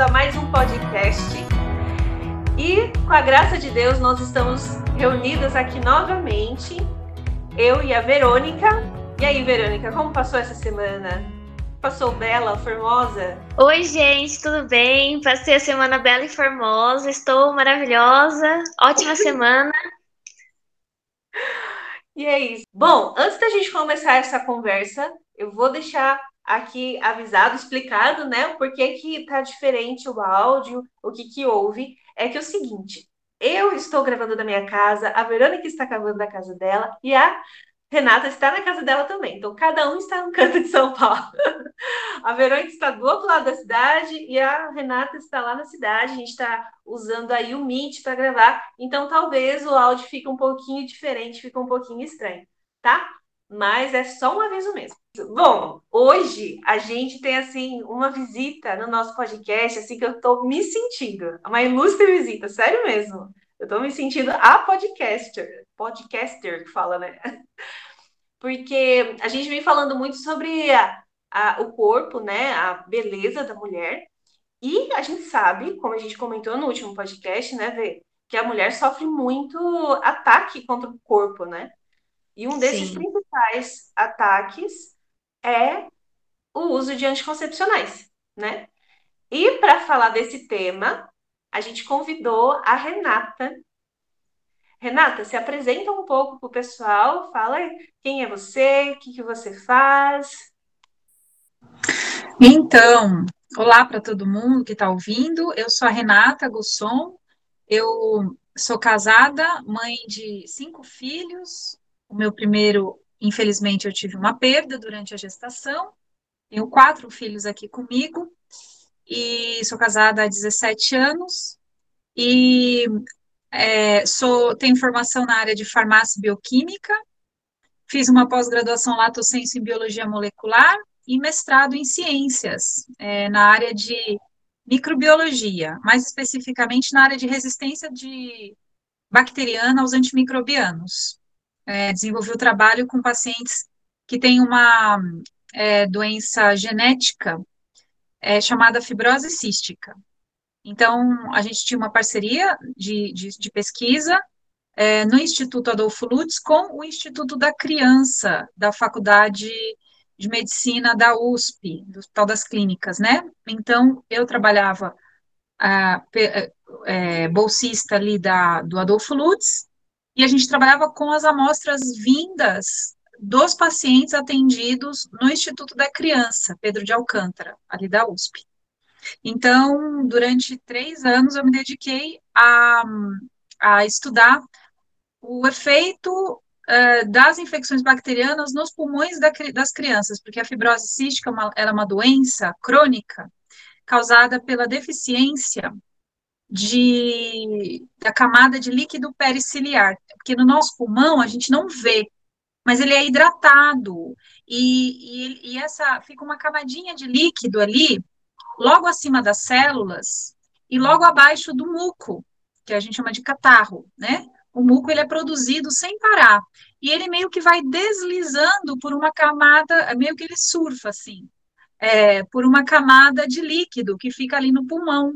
a mais um podcast. E com a graça de Deus, nós estamos reunidas aqui novamente, eu e a Verônica. E aí, Verônica, como passou essa semana? Passou bela, formosa? Oi, gente, tudo bem? Passei a semana bela e formosa, estou maravilhosa. Ótima semana. E é isso. Bom, antes da gente começar essa conversa, eu vou deixar aqui avisado, explicado, né? O porquê que tá diferente o áudio, o que que houve. É que é o seguinte, eu estou gravando da minha casa, a Verônica está gravando da casa dela e a Renata está na casa dela também. Então, cada um está no canto de São Paulo. A Verônica está do outro lado da cidade e a Renata está lá na cidade. A gente está usando aí o Meet para gravar. Então, talvez o áudio fique um pouquinho diferente, fique um pouquinho estranho, tá? Mas é só um aviso mesmo. Bom, hoje a gente tem assim uma visita no nosso podcast, assim que eu estou me sentindo, uma ilustre visita, sério mesmo. Eu estou me sentindo a podcaster, podcaster que fala, né? Porque a gente vem falando muito sobre a, a, o corpo, né? A beleza da mulher. E a gente sabe, como a gente comentou no último podcast, né, Vê, que a mulher sofre muito ataque contra o corpo, né? E um desses Sim. principais ataques é o uso de anticoncepcionais, né? E para falar desse tema, a gente convidou a Renata. Renata, se apresenta um pouco para o pessoal, fala quem é você, o que, que você faz. Então, olá para todo mundo que está ouvindo. Eu sou a Renata Gusson, eu sou casada, mãe de cinco filhos. O meu primeiro, infelizmente, eu tive uma perda durante a gestação. Tenho quatro filhos aqui comigo e sou casada há 17 anos e é, sou, tenho formação na área de farmácia e bioquímica, fiz uma pós-graduação lato senso em biologia molecular e mestrado em ciências, é, na área de microbiologia, mais especificamente na área de resistência de bacteriana aos antimicrobianos. É, desenvolvi o trabalho com pacientes que têm uma é, doença genética é, chamada fibrose cística. Então, a gente tinha uma parceria de, de, de pesquisa é, no Instituto Adolfo Lutz com o Instituto da Criança, da Faculdade de Medicina da USP, do Hospital das Clínicas, né? Então, eu trabalhava a, é, bolsista ali da, do Adolfo Lutz, e a gente trabalhava com as amostras vindas dos pacientes atendidos no Instituto da Criança, Pedro de Alcântara, ali da USP. Então, durante três anos, eu me dediquei a, a estudar o efeito uh, das infecções bacterianas nos pulmões da, das crianças, porque a fibrose cística é uma, é uma doença crônica causada pela deficiência de, da camada de líquido periciliar, porque no nosso pulmão a gente não vê, mas ele é hidratado, e, e, e essa fica uma camadinha de líquido ali, logo acima das células, e logo abaixo do muco, que a gente chama de catarro, né? O muco ele é produzido sem parar, e ele meio que vai deslizando por uma camada, meio que ele surfa assim, é, por uma camada de líquido que fica ali no pulmão.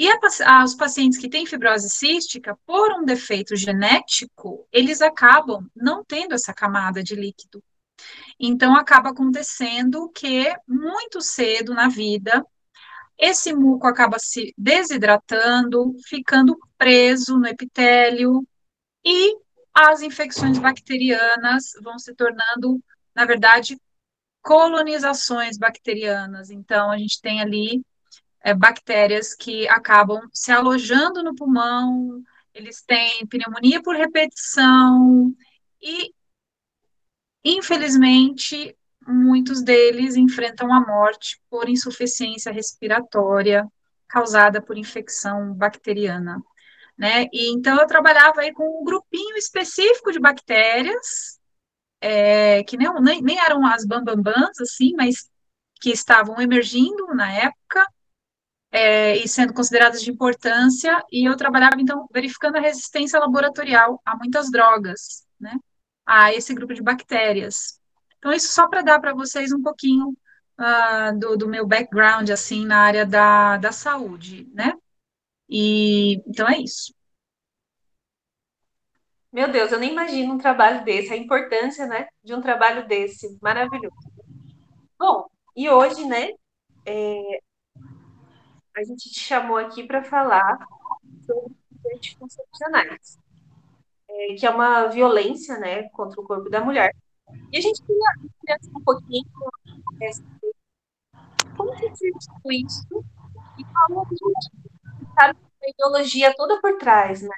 E a, os pacientes que têm fibrose cística, por um defeito genético, eles acabam não tendo essa camada de líquido. Então, acaba acontecendo que, muito cedo na vida, esse muco acaba se desidratando, ficando preso no epitélio, e as infecções bacterianas vão se tornando, na verdade, colonizações bacterianas. Então, a gente tem ali é, bactérias que acabam se alojando no pulmão, eles têm pneumonia por repetição e, infelizmente, muitos deles enfrentam a morte por insuficiência respiratória causada por infecção bacteriana. Né? E, então, eu trabalhava aí com um grupinho específico de bactérias, é, que nem, nem, eram as bambambãs, assim, mas que estavam emergindo na época, é, e sendo consideradas de importância, e eu trabalhava, então, verificando a resistência laboratorial a muitas drogas, né, a esse grupo de bactérias. Então, isso só para dar para vocês um pouquinho uh, do, do, meu background, assim, na área da, da saúde, né? E, então é isso. Meu Deus, eu nem imagino um trabalho desse, a importância, né, de um trabalho desse, maravilhoso. Bom, e hoje, né, é, a gente te chamou aqui para falar sobre anticoncepcionais, é, que é uma violência, né, contra o corpo da mulher. E a gente queria conversar um pouquinho é, como que surgiu isso e qual o objetivo, sabe, a ideologia toda por trás, né?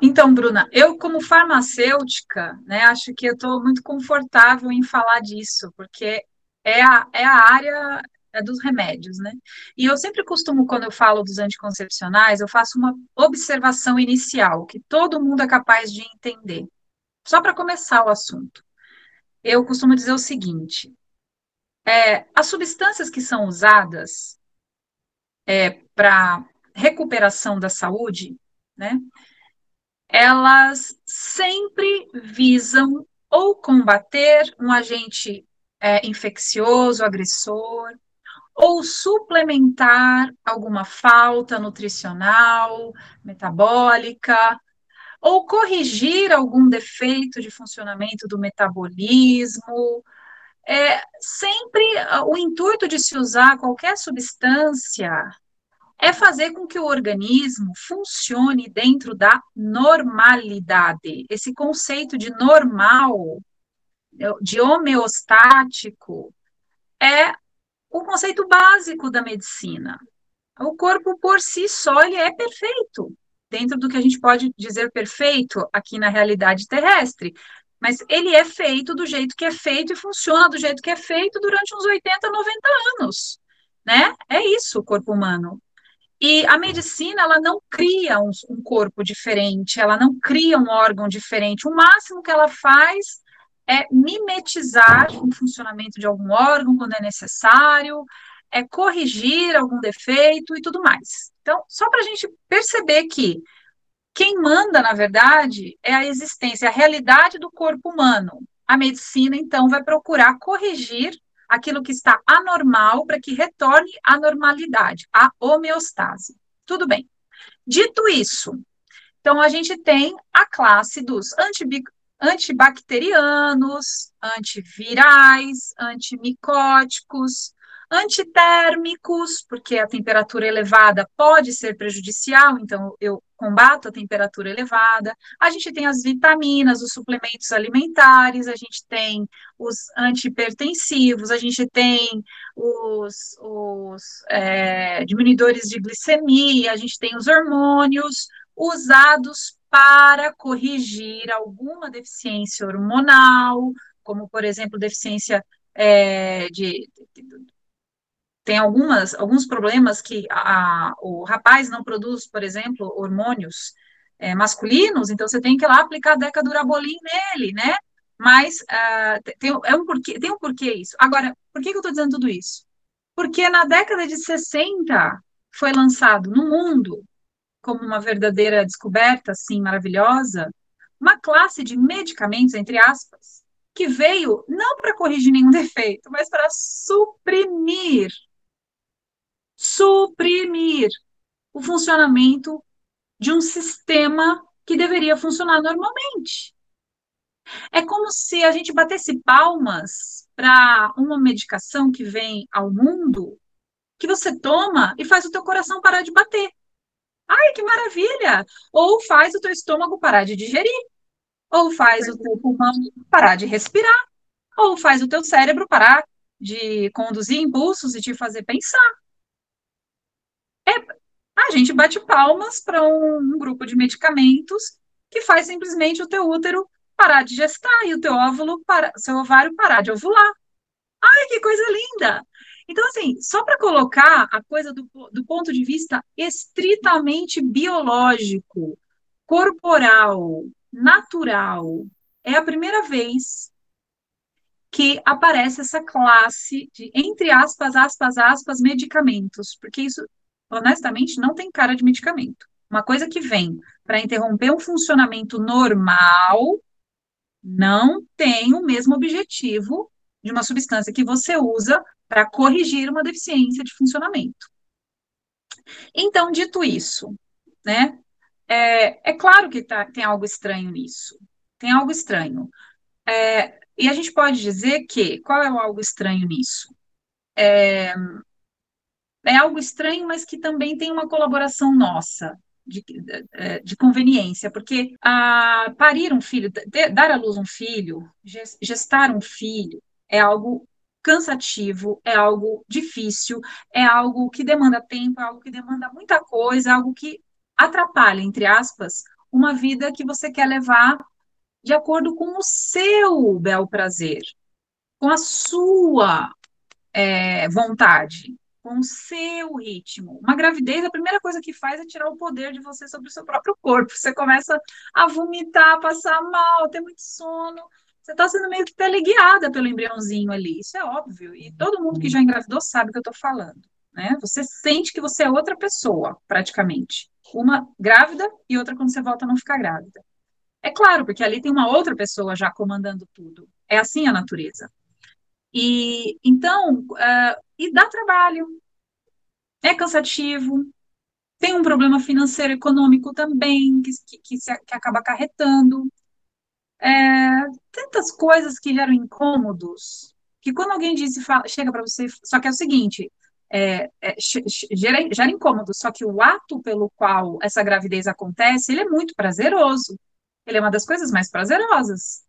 Então, Bruna, eu como farmacêutica, né, acho que eu estou muito confortável em falar disso, porque é a, é a área é dos remédios, né? E eu sempre costumo, quando eu falo dos anticoncepcionais, eu faço uma observação inicial, que todo mundo é capaz de entender. Só para começar o assunto. Eu costumo dizer o seguinte: é, as substâncias que são usadas é, para recuperação da saúde, né? elas sempre visam ou combater um agente é, infeccioso, agressor, ou suplementar alguma falta nutricional, metabólica, ou corrigir algum defeito de funcionamento do metabolismo. É sempre o intuito de se usar qualquer substância é fazer com que o organismo funcione dentro da normalidade. Esse conceito de normal, de homeostático, é o conceito básico da medicina. O corpo por si só ele é perfeito, dentro do que a gente pode dizer perfeito aqui na realidade terrestre. Mas ele é feito do jeito que é feito e funciona do jeito que é feito durante uns 80, 90 anos. Né? É isso o corpo humano. E a medicina, ela não cria um, um, corpo diferente, ela não cria um órgão diferente. O máximo que ela faz é mimetizar o funcionamento de algum órgão quando é necessário, é corrigir algum defeito e tudo mais. Então, só para a gente perceber que quem manda, na verdade, é a existência, a realidade do corpo humano. A medicina, então, vai procurar corrigir aquilo que está anormal para que retorne à normalidade, à homeostase. Tudo bem. Dito isso, então a gente tem a classe dos antibacterianos, antivirais, antimicóticos, antitérmicos, porque a temperatura elevada pode ser prejudicial, então eu combato a temperatura elevada. A gente tem as vitaminas, os suplementos alimentares, a gente tem os antipertensivos, a gente tem os, os é, diminuidores de glicemia, a gente tem os hormônios usados para corrigir alguma deficiência hormonal, como, por exemplo, deficiência é, de, de, tem algumas, alguns problemas que a, o rapaz não produz, por exemplo, hormônios é, masculinos, então você tem que ir lá aplicar decadurabolim nele, né? Mas uh, tem, é um porquê, tem um porquê isso. Agora, por que, que eu estou dizendo tudo isso? Porque na década de 60 foi lançado no mundo, como uma verdadeira descoberta, assim, maravilhosa, uma classe de medicamentos, entre aspas, que veio não para corrigir nenhum defeito, mas para suprimir suprimir o funcionamento de um sistema que deveria funcionar normalmente. É como se a gente batesse palmas para uma medicação que vem ao mundo, que você toma e faz o teu coração parar de bater. Ai, que maravilha! Ou faz o teu estômago parar de digerir, ou faz o teu pulmão parar de respirar, ou faz o teu cérebro parar de conduzir impulsos e te fazer pensar. É, a gente bate palmas para um, um grupo de medicamentos que faz simplesmente o teu útero parar de gestar e o teu óvulo, para, seu ovário parar de ovular. Ai, que coisa linda! Então, assim, só para colocar a coisa do, do ponto de vista estritamente biológico, corporal, natural, é a primeira vez que aparece essa classe de, entre aspas, aspas, aspas, medicamentos, porque isso honestamente, não tem cara de medicamento. Uma coisa que vem para interromper um funcionamento normal não tem o mesmo objetivo de uma substância que você usa para corrigir uma deficiência de funcionamento. Então, dito isso, né, é, é claro que tá, tem algo estranho nisso, tem algo estranho. É, e a gente pode dizer que, qual é o algo estranho nisso? É, é algo estranho, mas que também tem uma colaboração nossa, de, de, conveniência, porque a, parir um filho, dar à luz um filho, gestar um filho, é algo cansativo, é algo difícil, é algo que demanda tempo, é algo que demanda muita coisa, é algo que atrapalha, entre aspas, uma vida que você quer levar de acordo com o seu bel prazer, com a sua é, vontade, com o seu ritmo. Uma gravidez, a primeira coisa que faz é tirar o poder de você sobre o seu próprio corpo. Você começa a vomitar, a passar mal, ter muito sono. Você está sendo meio que teleguiada pelo embriãozinho ali. Isso é óbvio. E todo mundo que já engravidou sabe o que eu estou falando. Né? Você sente que você é outra pessoa, praticamente. Uma grávida e outra quando você volta a não ficar grávida. É claro, porque ali tem uma outra pessoa já comandando tudo. É assim a natureza. E então, uh, e dá trabalho, é cansativo, tem um problema financeiro econômico também que, que, que, se, que acaba acarretando. É, tantas coisas que geram incômodos, que quando alguém diz fala, chega para você, só que é o seguinte, é, é, gera, gera incômodo, só que o ato pelo qual essa gravidez acontece, ele é muito prazeroso. Ele é uma das coisas mais prazerosas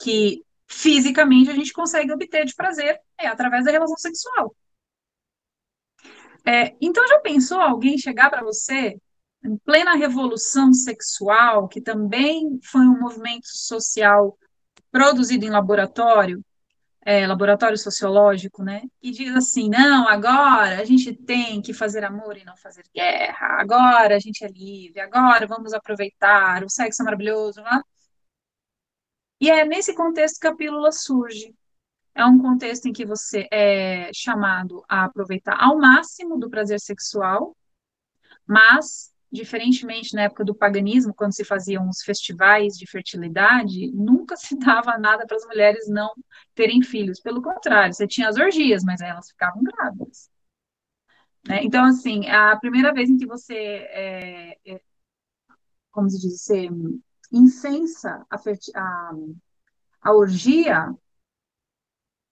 que fisicamente a gente consegue obter de prazer é através da relação sexual. É, então já pensou alguém chegar para você em plena revolução sexual, que também foi um movimento social produzido em laboratório, é, laboratório sociológico, né? E diz assim: não, agora a gente tem que fazer amor e não fazer guerra, agora a gente é livre, agora vamos aproveitar, o sexo é maravilhoso, né? E é nesse contexto que a pílula surge. É um contexto em que você é chamado a aproveitar ao máximo do prazer sexual, mas, diferentemente na época do paganismo, quando se faziam os festivais de fertilidade, nunca se dava nada para as mulheres não terem filhos. Pelo contrário, você tinha as orgias, mas elas ficavam grávidas. Né? Então, assim, a primeira vez em que você, é, é, como se diz, você incensa a, a, a orgia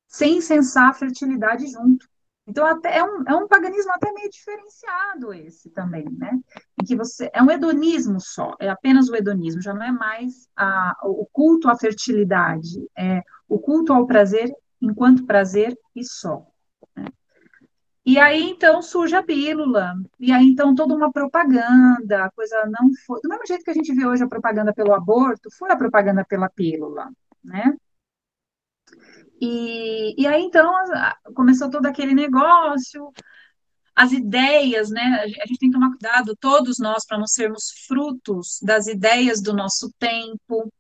sem incensar a fertilidade junto. Então, até, é, um, é um paganismo até meio diferenciado esse também, né? Em que você é um hedonismo só, é apenas o hedonismo, já não é mais a, o culto à fertilidade, é o culto ao prazer enquanto prazer e só. E aí, então, surge a pílula. E aí, então, toda uma propaganda, a coisa não foi... Do mesmo jeito que a gente vê hoje a propaganda pelo aborto, foi a propaganda pela pílula, né? E, e aí, então, começou todo aquele negócio, as ideias, né? A gente tem que tomar cuidado, todos nós, para não sermos frutos das ideias do nosso tempo,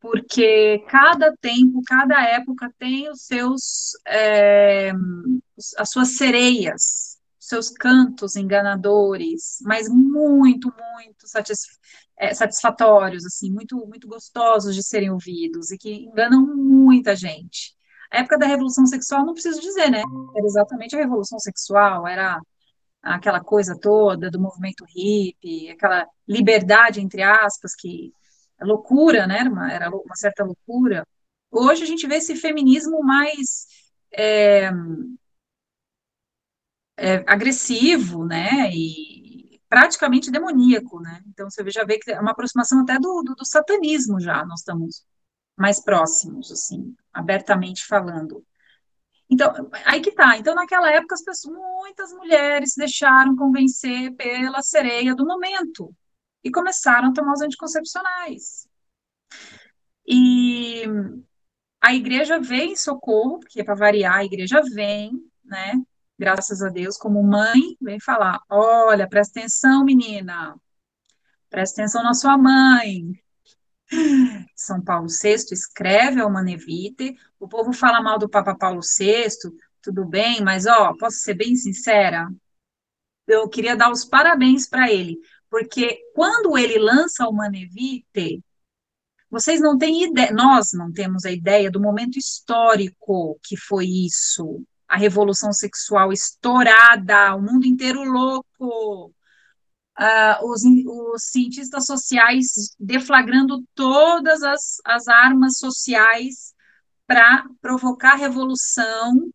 porque cada tempo, cada época tem os seus, é, as suas sereias, seus cantos enganadores, mas muito, muito satisf é, satisfatórios, assim, muito, muito gostosos de serem ouvidos e que enganam muita gente. A época da revolução sexual, não preciso dizer, né? Era exatamente a revolução sexual, era aquela coisa toda do movimento hippie, aquela liberdade, entre aspas, que loucura, né? Uma, era uma certa loucura. Hoje a gente vê esse feminismo mais é, é, agressivo, né? E praticamente demoníaco, né? Então você já vê que é uma aproximação até do, do, do satanismo já, nós estamos mais próximos, assim, abertamente falando. Então, aí que tá. Então, naquela época, as pessoas, muitas mulheres se deixaram convencer pela sereia do momento e começaram a tomar os anticoncepcionais. E a igreja vem em socorro, porque para variar, a igreja vem, né? Graças a Deus, como mãe, vem falar: olha, presta atenção, menina, presta atenção na sua mãe. São Paulo VI escreve ao Manevite, o povo fala mal do Papa Paulo VI, tudo bem, mas ó, posso ser bem sincera? Eu queria dar os parabéns para ele, porque quando ele lança o Manevite, Vocês não têm ideia, nós não temos a ideia do momento histórico que foi isso. A revolução sexual estourada, o mundo inteiro louco, uh, os, os, cientistas sociais deflagrando todas as, as armas sociais para provocar revolução,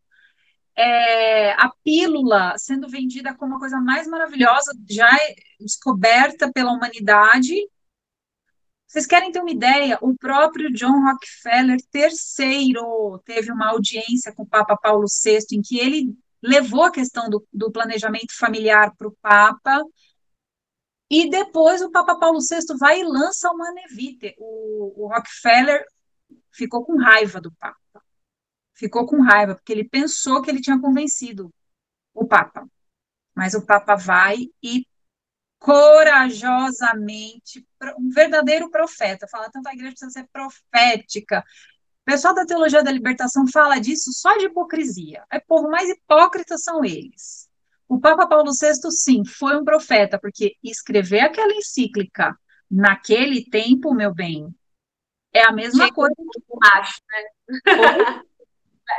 é, a pílula sendo vendida como a coisa mais maravilhosa já descoberta pela humanidade. Vocês querem ter uma ideia? O próprio John Rockefeller III teve uma audiência com o Papa Paulo VI, em que ele levou a questão do, do planejamento familiar para o Papa, e depois o Papa Paulo VI vai e lança uma nevite. O, o Rockefeller ficou com raiva do Papa. Ficou com raiva, porque ele pensou que ele tinha convencido o Papa. Mas o Papa vai e corajosamente, um verdadeiro profeta, fala tanto a igreja precisa ser profética. O pessoal da teologia da libertação fala disso só de hipocrisia. É povo mais hipócrita são eles. O Papa Paulo VI, sim, foi um profeta, porque escrever aquela encíclica naquele tempo, meu bem, é a mesma tinha coisa. Que macho, né?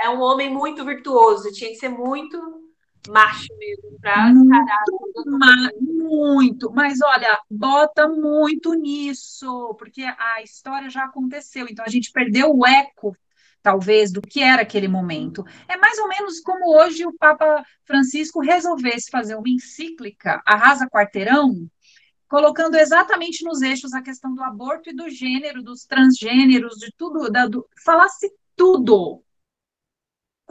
é um homem muito virtuoso, tinha que ser muito macho mesmo para muito, muito, mas olha, bota muito nisso, porque a história já aconteceu, então a gente perdeu o eco talvez, do que era aquele momento. É mais ou menos como hoje o Papa Francisco resolvesse fazer uma encíclica, arrasa quarteirão, colocando exatamente nos eixos a questão do aborto e do gênero, dos transgêneros, de tudo, da, do, falasse tudo.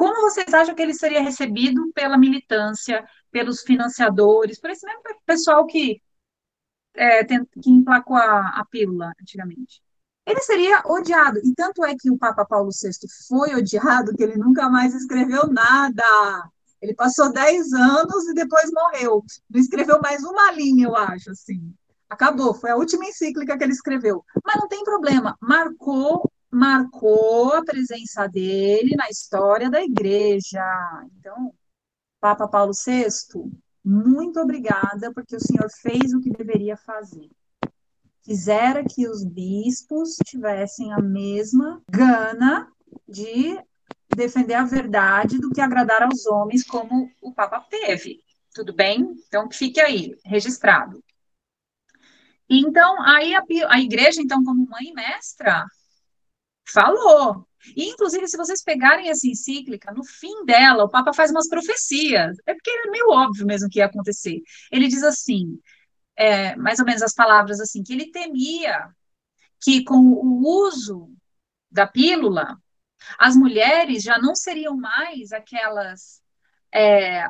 Como vocês acham que ele seria recebido pela militância, pelos financiadores, por esse mesmo pessoal que, é, que emplacou a, a pílula antigamente? ele seria odiado. E tanto é que o Papa Paulo VI foi odiado que ele nunca mais escreveu nada. Ele passou 10 anos e depois morreu. Não escreveu mais uma linha, eu acho, assim. Acabou, foi a última encíclica que ele escreveu. Mas não tem problema, marcou, marcou a presença dele na história da igreja. Então, Papa Paulo VI, muito obrigada, porque o senhor fez o que deveria fazer quisera que os bispos tivessem a mesma gana de defender a verdade do que agradar aos homens, como o Papa teve. Tudo bem? Então, fique aí, registrado. Então, aí a, a igreja, então, como mãe mestra, falou. E, inclusive, se vocês pegarem essa encíclica, no fim dela, o Papa faz umas profecias. É porque é meio óbvio mesmo que ia acontecer. Ele diz assim: é, mais ou menos as palavras assim, que ele temia que com o uso da pílula, as mulheres já não seriam mais aquelas é,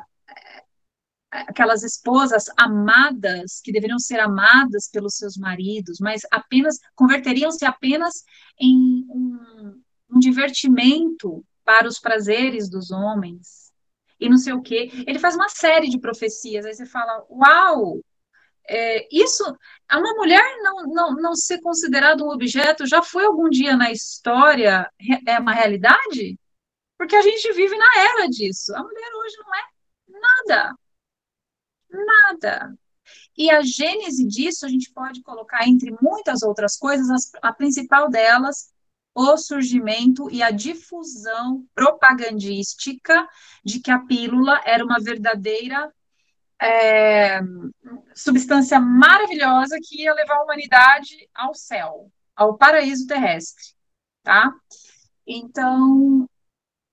aquelas esposas amadas que deveriam ser amadas pelos seus maridos, mas apenas converteriam-se apenas em um, um divertimento para os prazeres dos homens e não sei o quê. Ele faz uma série de profecias. Aí você fala, uau, é, isso, uma mulher não, não, não ser considerada um objeto já foi algum dia na história é uma realidade? Porque a gente vive na era disso. A mulher hoje não é nada. Nada. E a gênese disso a gente pode colocar entre muitas outras coisas, a principal delas, o surgimento e a difusão propagandística de que a pílula era uma verdadeira é, substância maravilhosa que ia levar a humanidade ao céu, ao paraíso terrestre, tá? Então,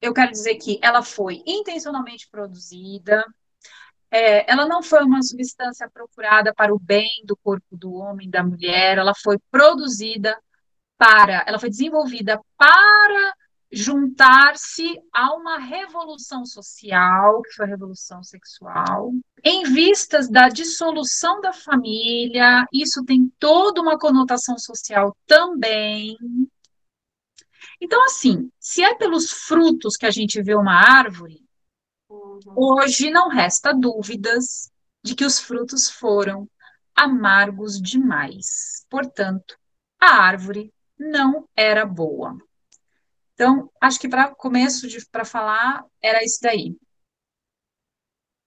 eu quero dizer que ela foi intencionalmente produzida, é, ela não foi uma substância procurada para o bem do corpo do homem, da mulher, ela foi produzida para, ela foi desenvolvida para juntar-se a uma revolução social, que foi a revolução sexual, em vistas da dissolução da família, isso tem toda uma conotação social também. Então, assim, se é pelos frutos que a gente vê uma árvore. Hoje não resta dúvidas de que os frutos foram amargos demais. Portanto, a árvore não era boa. Então, acho que para começo para falar era isso daí.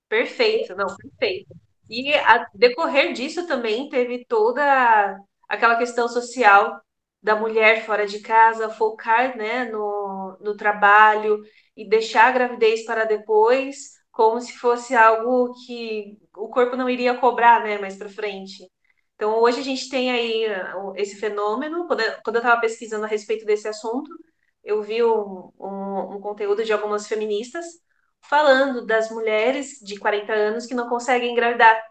Perfeito, não, perfeito. E a decorrer disso também teve toda aquela questão social da mulher fora de casa, focar né, no, no trabalho e deixar a gravidez para depois, como se fosse algo que o corpo não iria cobrar né, mais para frente. Então, hoje a gente tem aí esse fenômeno. Quando eu estava pesquisando a respeito desse assunto, eu vi um, um, um conteúdo de algumas feministas falando das mulheres de 40 anos que não conseguem engravidar.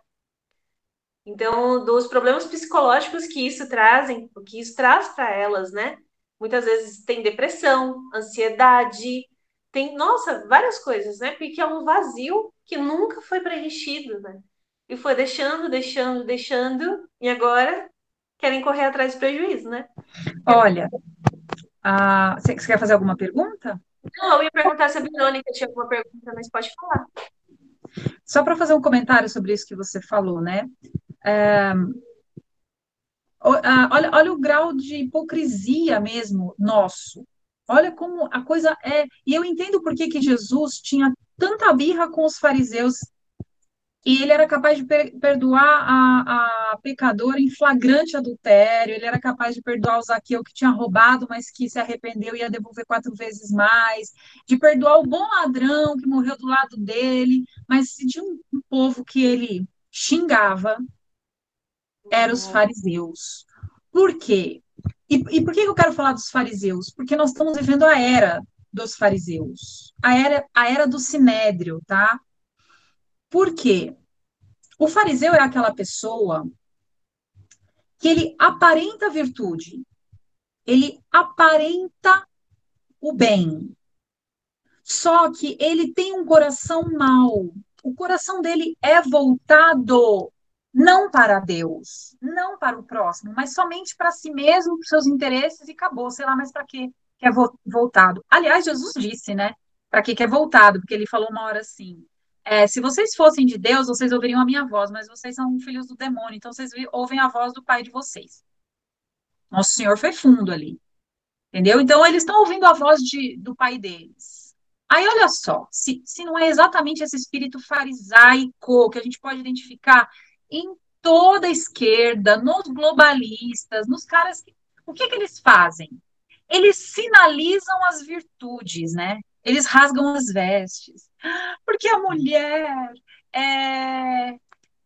Então, dos problemas psicológicos que isso trazem, o que isso traz para elas, né? Muitas vezes tem depressão, ansiedade, tem, nossa, várias coisas, né? Porque é um vazio que nunca foi preenchido, né? E foi deixando, deixando, deixando, e agora querem correr atrás do prejuízo, né? Olha, você, você quer fazer alguma pergunta? Não, eu ia perguntar se a Verônica tinha alguma pergunta, mas pode falar. Só para fazer um comentário sobre isso que você falou, né? É, olha, olha o grau de hipocrisia mesmo nosso. Olha como a coisa é. E eu entendo por que, que Jesus tinha tanta birra com os fariseus e ele era capaz de perdoar a, a pecadora em flagrante adultério, ele era capaz de perdoar o Zaqueu que tinha roubado, mas que se arrependeu e ia devolver quatro vezes mais, de perdoar o bom ladrão que morreu do lado dele, mas de um, um povo que ele xingava, eram os fariseus. Por quê? E, e por que eu quero falar dos fariseus? Porque nós estamos vivendo a era dos fariseus, a era, a era do sinédrio, tá? Por quê? O fariseu é aquela pessoa que ele aparenta virtude, ele aparenta o bem, só que ele tem um coração mau. O coração dele é voltado não para Deus, não para o próximo, mas somente para si mesmo, para seus interesses e acabou, sei lá, mas para que é voltado. Aliás, Jesus disse, né? Para que é voltado? Porque ele falou uma hora assim: é, se vocês fossem de Deus, vocês ouviriam a minha voz, mas vocês são filhos do demônio, então vocês ouvem a voz do pai de vocês. Nosso Senhor foi fundo ali. Entendeu? Então, eles estão ouvindo a voz de, do pai deles. Aí, olha só, se, se não é exatamente esse espírito farisaico que a gente pode identificar em toda a esquerda, nos globalistas, nos caras que. O que, que eles fazem? Eles sinalizam as virtudes, né? Eles rasgam as vestes. Porque a mulher é,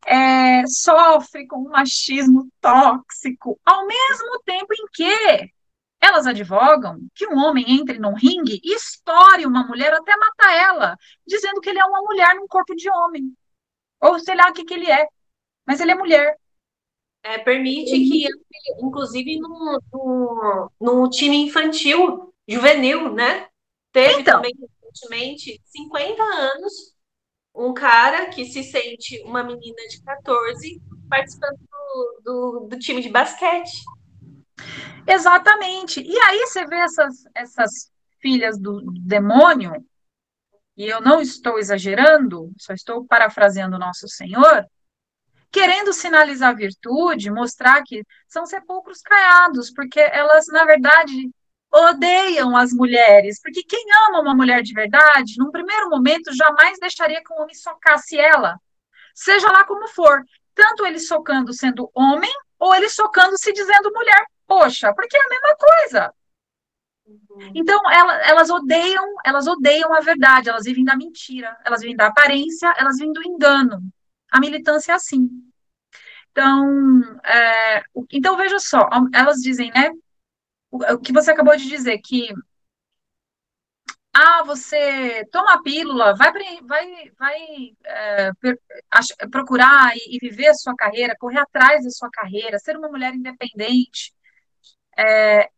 é, sofre com um machismo tóxico, ao mesmo tempo em que elas advogam que um homem entre num ringue e estoure uma mulher até matar ela, dizendo que ele é uma mulher num corpo de homem. Ou sei lá o que, que ele é. Mas ele é mulher. É, permite que, inclusive, no, no, no time infantil, juvenil, né? Teve então, também recentemente 50 anos um cara que se sente uma menina de 14 participando do, do, do time de basquete. Exatamente. E aí você vê essas, essas filhas do demônio, e eu não estou exagerando, só estou parafraseando nosso Senhor, querendo sinalizar virtude, mostrar que são sepulcros caiados, porque elas, na verdade, odeiam as mulheres, porque quem ama uma mulher de verdade, num primeiro momento, jamais deixaria que um homem socasse ela, seja lá como for, tanto ele socando sendo homem, ou ele socando se dizendo mulher. Poxa, porque é a mesma coisa. Uhum. Então, ela, elas odeiam, elas odeiam a verdade, elas vivem da mentira, elas vivem da aparência, elas vivem do engano. A militância é assim. Então, é, então veja só, elas dizem, né, o que você acabou de dizer, que ah, você toma a pílula, vai, vai, vai é, procurar e, e, viver a sua carreira, correr atrás da sua carreira, ser uma mulher independente. É,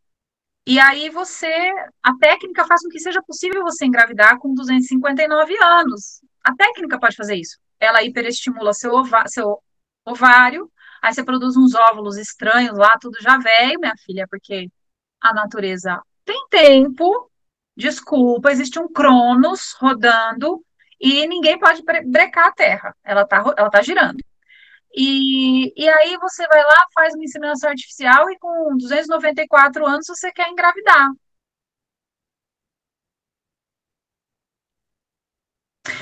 e aí você, a técnica faz com que seja possível você engravidar com 259 anos. A técnica pode fazer isso. Ela hiperestimula seu, seu ovário, aí você produz uns óvulos estranhos lá, tudo já velho, minha filha, porque a natureza tem tempo, desculpa, existe um Cronos rodando e ninguém pode brecar a Terra, ela está ela tá girando. E, e aí você vai lá, faz uma inseminação artificial e com 294 anos você quer engravidar.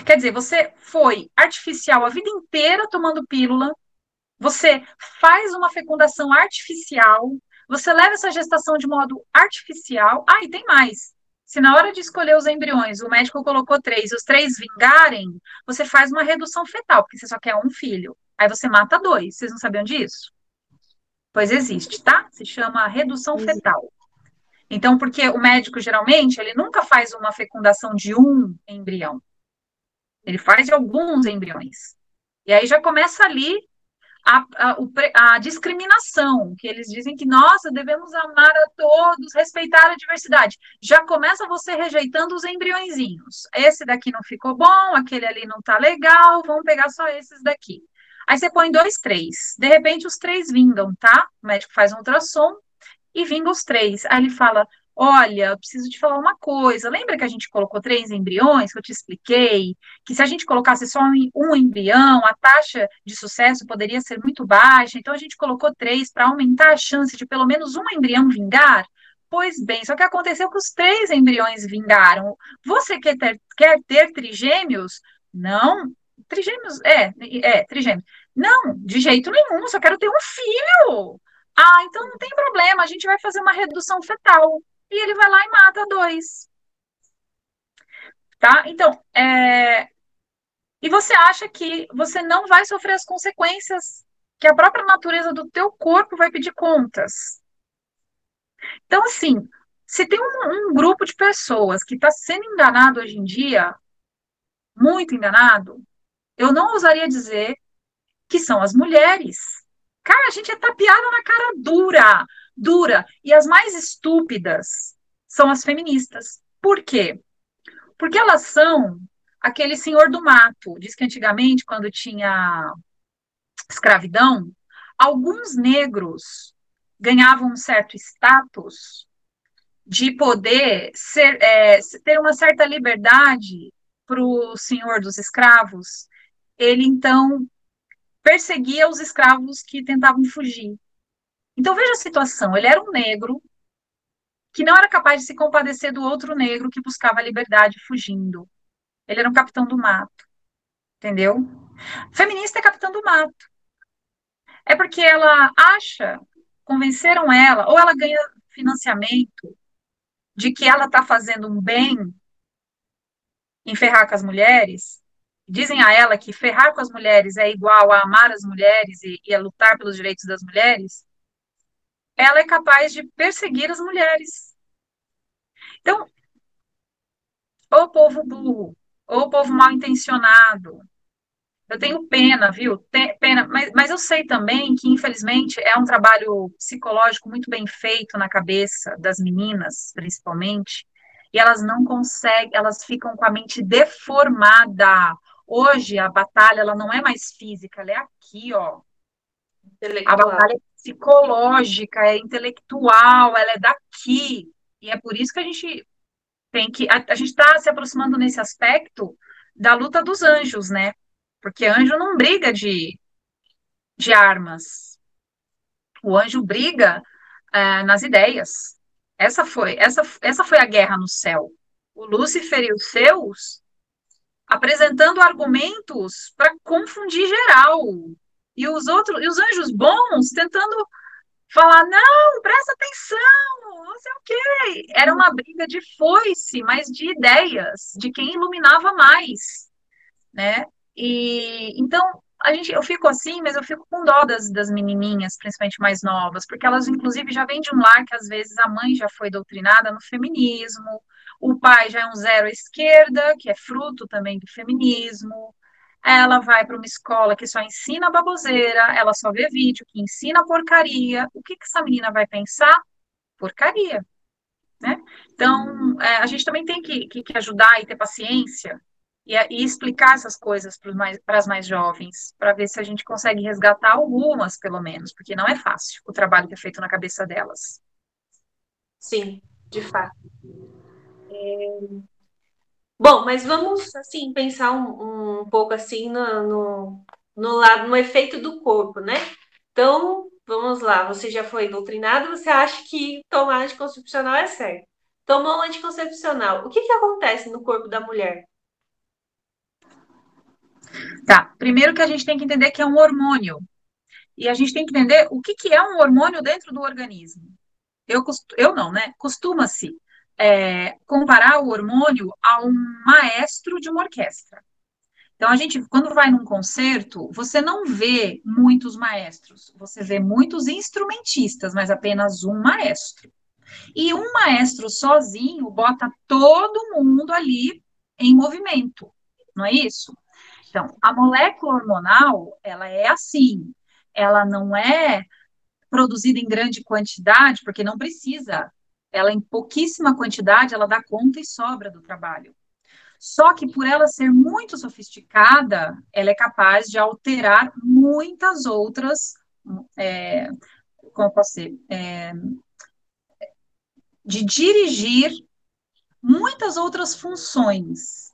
Quer dizer, você foi artificial a vida inteira tomando pílula, você faz uma fecundação artificial, você leva essa gestação de modo artificial. Ah, e tem mais. Se na hora de escolher os embriões o médico colocou três e os três vingarem, você faz uma redução fetal, porque você só quer um filho. Aí você mata dois. Vocês não sabiam disso? Pois existe, tá? Se chama redução fetal. Então, porque o médico geralmente ele nunca faz uma fecundação de um embrião. Ele faz de alguns embriões. E aí já começa ali a, a, a, discriminação, que eles dizem que, nossa, devemos amar a todos, respeitar a diversidade. Já começa você rejeitando os embriõezinhos. Esse daqui não ficou bom, aquele ali não tá legal, vamos pegar só esses daqui. Aí você põe dois, três. De repente, os três vingam, tá? O médico faz um ultrassom e vinga os três. Aí ele fala: Olha, eu preciso te falar uma coisa. Lembra que a gente colocou três embriões, que eu te expliquei? Que se a gente colocasse só um embrião, a taxa de sucesso poderia ser muito baixa. Então, a gente colocou três para aumentar a chance de pelo menos um embrião vingar? Pois bem, só que aconteceu que os três embriões vingaram. Você quer ter, quer ter trigêmeos? Não. Trigêmeos? É, é, trigêmeos. Não, de jeito nenhum, só quero ter um filho. Ah, então não tem problema, a gente vai fazer uma redução fetal e ele vai lá e mata dois. Tá? Então, é... e você acha que você não vai sofrer as consequências que a própria natureza do teu corpo vai pedir contas. Então, assim, se tem um, um grupo de pessoas que está sendo enganado hoje em dia, muito enganado, eu não ousaria dizer que são as mulheres. Cara, a gente é tapeada na cara dura dura. E as mais estúpidas são as feministas. Por quê? Porque elas são aquele senhor do mato. Diz que antigamente, quando tinha escravidão, alguns negros ganhavam um certo status de poder ser, é, ter uma certa liberdade para o senhor dos escravos. Ele então perseguia os escravos que tentavam fugir. Então veja a situação: ele era um negro que não era capaz de se compadecer do outro negro que buscava a liberdade fugindo. Ele era um capitão do mato, entendeu? Feminista é capitão do mato. É porque ela acha, convenceram ela, ou ela ganha financiamento de que ela está fazendo um bem em ferrar com as mulheres, dizem a ela que ferrar com as mulheres é igual a amar as mulheres e, e a lutar pelos direitos das mulheres, ela é capaz de perseguir as mulheres. Então, ou povo burro, ou povo mal intencionado. Eu tenho pena, viu? Tem, pena, mas, mas eu sei também que, infelizmente, é um trabalho psicológico muito bem feito na cabeça das meninas, principalmente, e elas não conseguem, elas ficam com a mente deformada. Hoje, a batalha, ela não é mais física, ela é aqui, ó. A batalha é psicológica, é intelectual, ela é daqui. E é por isso que a gente tem que. A, a gente está se aproximando nesse aspecto da luta dos anjos, né? Porque anjo não briga de, de armas. O anjo briga é, nas ideias. Essa foi, essa, essa foi a guerra no céu. O Lúcifer e os seus apresentando argumentos para confundir geral, e os outros, e os anjos bons tentando falar, não, presta atenção, não sei o quê. Era uma briga de foice, mas de ideias, de quem iluminava mais, né? E então a gente, eu fico assim, mas eu fico com dó das, das menininhas, principalmente mais novas, porque elas, inclusive, já vêm de um lar que às vezes a mãe já foi doutrinada no feminismo, o pai já é um zero à esquerda, que é fruto também do feminismo, ela vai para uma escola que só ensina baboseira, ela só vê vídeo que ensina porcaria. O que, que essa menina vai pensar? Porcaria. Né? Então, é, a gente também tem que, que, que, ajudar e ter paciência e, e explicar essas coisas para as mais jovens, para ver se a gente consegue resgatar algumas, pelo menos, porque não é fácil o trabalho que é feito na cabeça delas. Sim, de fato. É, Bom, mas vamos assim pensar um, um pouco assim no, no, no, lado, no efeito do corpo, né? Então, vamos lá, você já foi doutrinado, você acha que tomar anticoncepcional é certo. Tomou um anticoncepcional, o que, que acontece no corpo da mulher? Tá, primeiro que a gente tem que entender que é um hormônio. e a gente tem que entender o que, que é um hormônio dentro do organismo. Eu, eu não, né? Costuma-se é, comparar o hormônio a um maestro de uma orquestra. Então, a gente, quando vai num concerto, você não vê muitos maestros, você vê muitos instrumentistas, mas apenas um maestro. E um maestro sozinho bota todo mundo ali em movimento, não é isso? Então, a molécula hormonal, ela é assim, ela não é produzida em grande quantidade, porque não precisa. Ela, em pouquíssima quantidade, ela dá conta e sobra do trabalho. Só que por ela ser muito sofisticada, ela é capaz de alterar muitas outras, é, como posso ser, é, de dirigir muitas outras funções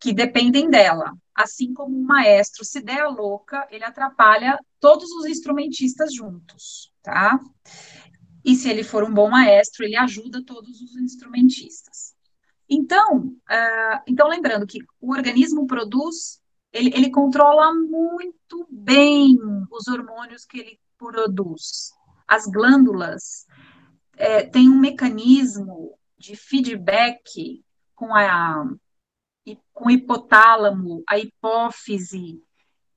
que dependem dela. Assim como um maestro, se der a louca, ele atrapalha todos os instrumentistas juntos, tá? E se ele for um bom maestro, ele ajuda todos os instrumentistas. Então, uh, então lembrando que o organismo produz, ele, ele controla muito bem os hormônios que ele produz. As glândulas é, têm um mecanismo de feedback com a com o hipotálamo, a hipófise,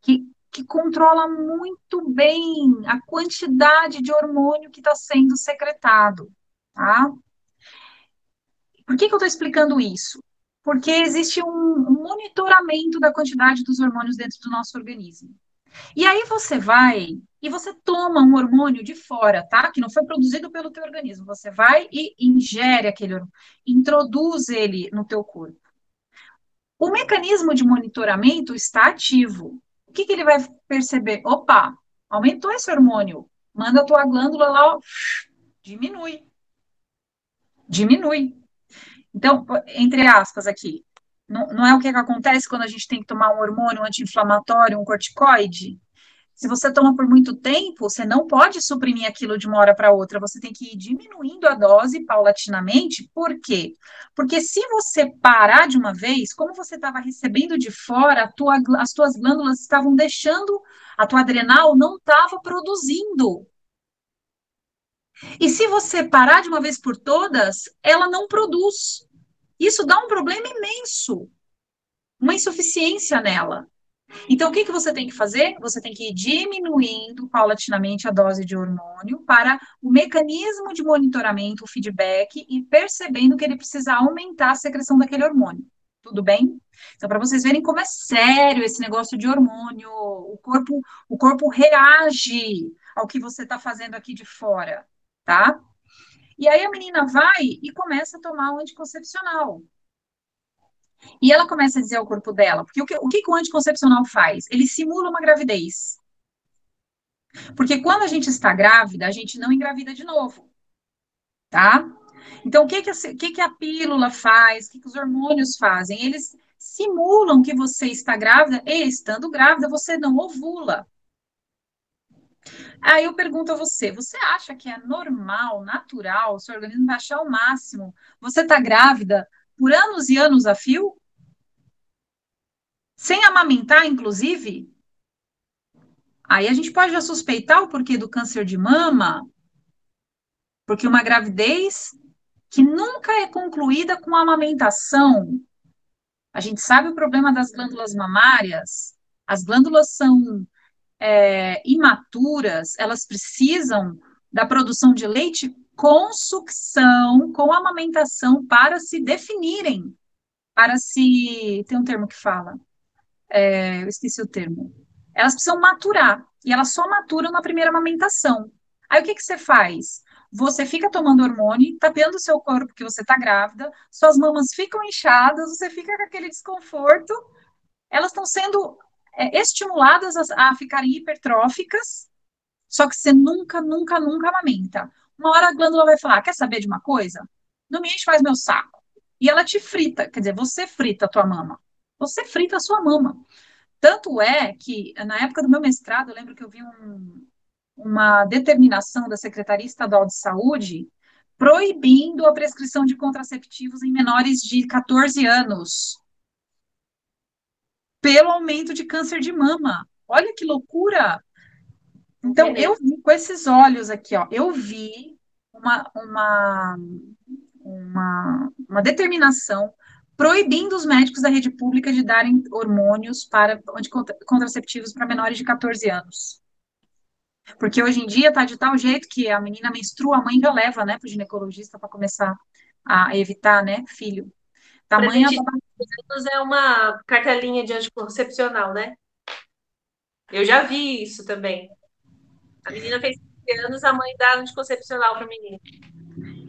que, que controla muito bem a quantidade de hormônio que está sendo secretado, tá? Por que, que eu estou explicando isso? Porque existe um monitoramento da quantidade dos hormônios dentro do nosso organismo. E aí você vai e você toma um hormônio de fora, tá? Que não foi produzido pelo teu organismo. Você vai e ingere aquele hormônio, introduz ele no teu corpo. O mecanismo de monitoramento está ativo. O que, que ele vai perceber? Opa, aumentou esse hormônio. Manda a tua glândula lá, ó, diminui. Diminui. Então, entre aspas aqui, não, não é o que, que acontece quando a gente tem que tomar um hormônio anti-inflamatório, um corticoide? Se você toma por muito tempo, você não pode suprimir aquilo de uma hora para outra, você tem que ir diminuindo a dose paulatinamente. Por quê? Porque se você parar de uma vez, como você estava recebendo de fora, tua, as tuas glândulas estavam deixando, a tua adrenal não estava produzindo. E se você parar de uma vez por todas, ela não produz. Isso dá um problema imenso, uma insuficiência nela. Então, o que, que você tem que fazer? Você tem que ir diminuindo paulatinamente a dose de hormônio para o mecanismo de monitoramento, o feedback, e percebendo que ele precisa aumentar a secreção daquele hormônio. Tudo bem? Então, para vocês verem como é sério esse negócio de hormônio, o corpo, o corpo reage ao que você está fazendo aqui de fora, tá? E aí a menina vai e começa a tomar o anticoncepcional. E ela começa a dizer ao corpo dela, porque o que, o que o anticoncepcional faz? Ele simula uma gravidez. Porque quando a gente está grávida, a gente não engravida de novo. Tá? Então, o que, que, a, que, que a pílula faz? O que, que os hormônios fazem? Eles simulam que você está grávida e, estando grávida, você não ovula. Aí eu pergunto a você: você acha que é normal, natural, seu organismo vai achar o máximo? Você está grávida por anos e anos a fio? Sem amamentar, inclusive? Aí a gente pode já suspeitar o porquê do câncer de mama, porque uma gravidez que nunca é concluída com amamentação. A gente sabe o problema das glândulas mamárias. As glândulas são é, imaturas, elas precisam da produção de leite com sucção, com amamentação, para se definirem, para se. Tem um termo que fala, é, eu esqueci o termo. Elas precisam maturar, e elas só maturam na primeira amamentação. Aí o que, que você faz? Você fica tomando hormônio, tapeando o seu corpo porque você está grávida, suas mamas ficam inchadas, você fica com aquele desconforto, elas estão sendo é, estimuladas a, a ficarem hipertróficas, só que você nunca, nunca, nunca amamenta. Uma hora a glândula vai falar: quer saber de uma coisa? Não me enche mais meu saco. E ela te frita, quer dizer, você frita a tua mama. Você frita a sua mama. Tanto é que, na época do meu mestrado, eu lembro que eu vi um, uma determinação da Secretaria Estadual de Saúde proibindo a prescrição de contraceptivos em menores de 14 anos pelo aumento de câncer de mama. Olha que loucura! Então, eu vi com esses olhos aqui, ó, eu vi uma, uma, uma, uma determinação proibindo os médicos da rede pública de darem hormônios para contraceptivos para menores de 14 anos. Porque hoje em dia tá de tal jeito que a menina menstrua, a mãe já leva, né, para o ginecologista para começar a evitar, né, filho. Tamanha anos é uma cartelinha de anticoncepcional, né? Eu já vi isso também. A menina fez 15 anos, a mãe dá anticoncepcional para a menina.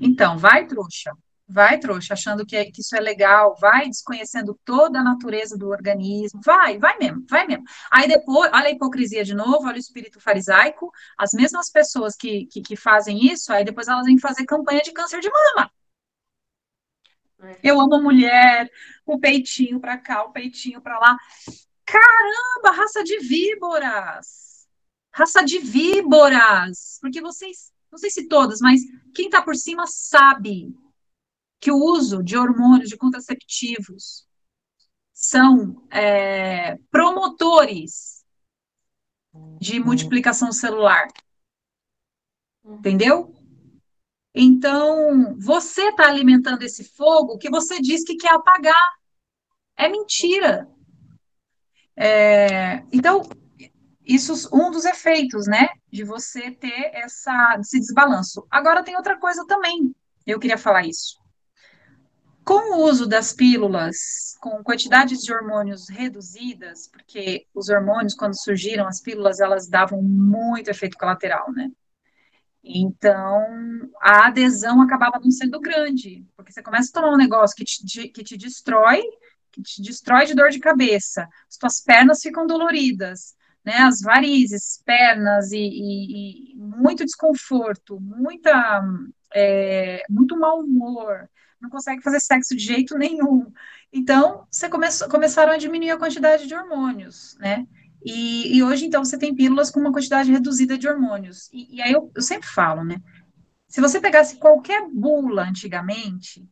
Então, vai, trouxa. Vai, trouxa, achando que, que isso é legal, vai desconhecendo toda a natureza do organismo, vai, vai mesmo, vai mesmo. Aí depois, olha a hipocrisia de novo, olha o espírito farisaico, as mesmas pessoas que, que, que fazem isso, aí depois elas vêm fazer campanha de câncer de mama. É. Eu amo a mulher, o peitinho para cá, o peitinho para lá. Caramba, raça de víboras! Raça de víboras! Porque vocês, não sei se todas, mas quem está por cima sabe que o uso de hormônios, de contraceptivos, são é, promotores de multiplicação celular. Entendeu? Então, você está alimentando esse fogo que você diz que quer apagar. É mentira. É, então, isso um dos efeitos, né, de você ter essa, esse desbalanço. Agora tem outra coisa também. Eu queria falar isso. Com o uso das pílulas, com quantidades de hormônios reduzidas, porque os hormônios, quando surgiram, as pílulas, elas davam muito efeito colateral, né? Então, a adesão acabava não sendo grande, porque você começa a tomar um negócio que te, que te destrói, que te destrói de dor de cabeça, as tuas pernas ficam doloridas, né, as varizes, pernas e, e, e muito desconforto, muita, é, muito mau humor, não consegue fazer sexo de jeito nenhum. Então, você começou, começaram a diminuir a quantidade de hormônios, né? E, e, hoje, então, você tem pílulas com uma quantidade reduzida de hormônios. E, aí eu, eu sempre falo, né? Se você pegasse qualquer bula antigamente,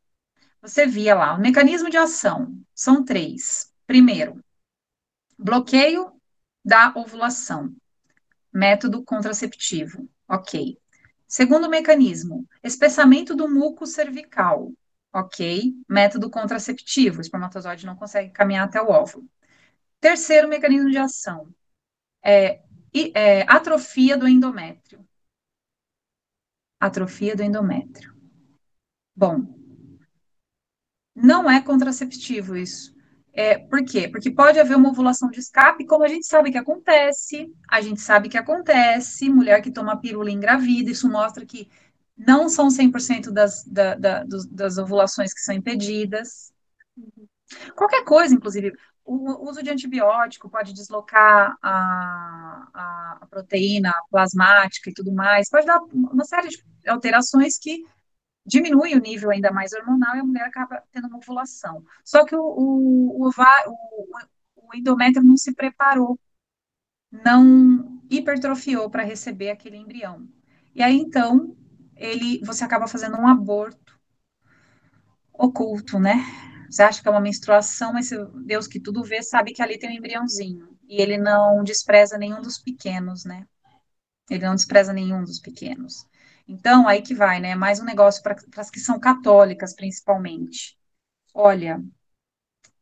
você via lá, o mecanismo de ação são três. Primeiro, bloqueio da ovulação, método contraceptivo, ok. Segundo mecanismo, espessamento do muco cervical, ok, método contraceptivo, o espermatozoide não consegue caminhar até o óvulo. Terceiro mecanismo de ação, é, é atrofia do endométrio. Atrofia do endométrio. Bom, não é contraceptivo isso. É, por quê? Porque pode haver uma ovulação de escape, como a gente sabe que acontece, a gente sabe que acontece, mulher que toma pílula engravida, isso mostra que não são 100% das, da, da, das ovulações que são impedidas. Qualquer coisa, inclusive, o uso de antibiótico pode deslocar a, a, a proteína plasmática e tudo mais, pode dar uma série de alterações que diminui o nível ainda mais hormonal e a mulher acaba tendo uma ovulação. Só que o, o, o, o endométrio não se preparou, não hipertrofiou para receber aquele embrião. E aí, então, ele, você acaba fazendo um aborto oculto, né? Você acha que é uma menstruação, mas Deus que tudo vê sabe que ali tem um embriãozinho. E ele não despreza nenhum dos pequenos, né? Ele não despreza nenhum dos pequenos. Então, aí que vai, né? Mais um negócio para as que são católicas, principalmente. Olha,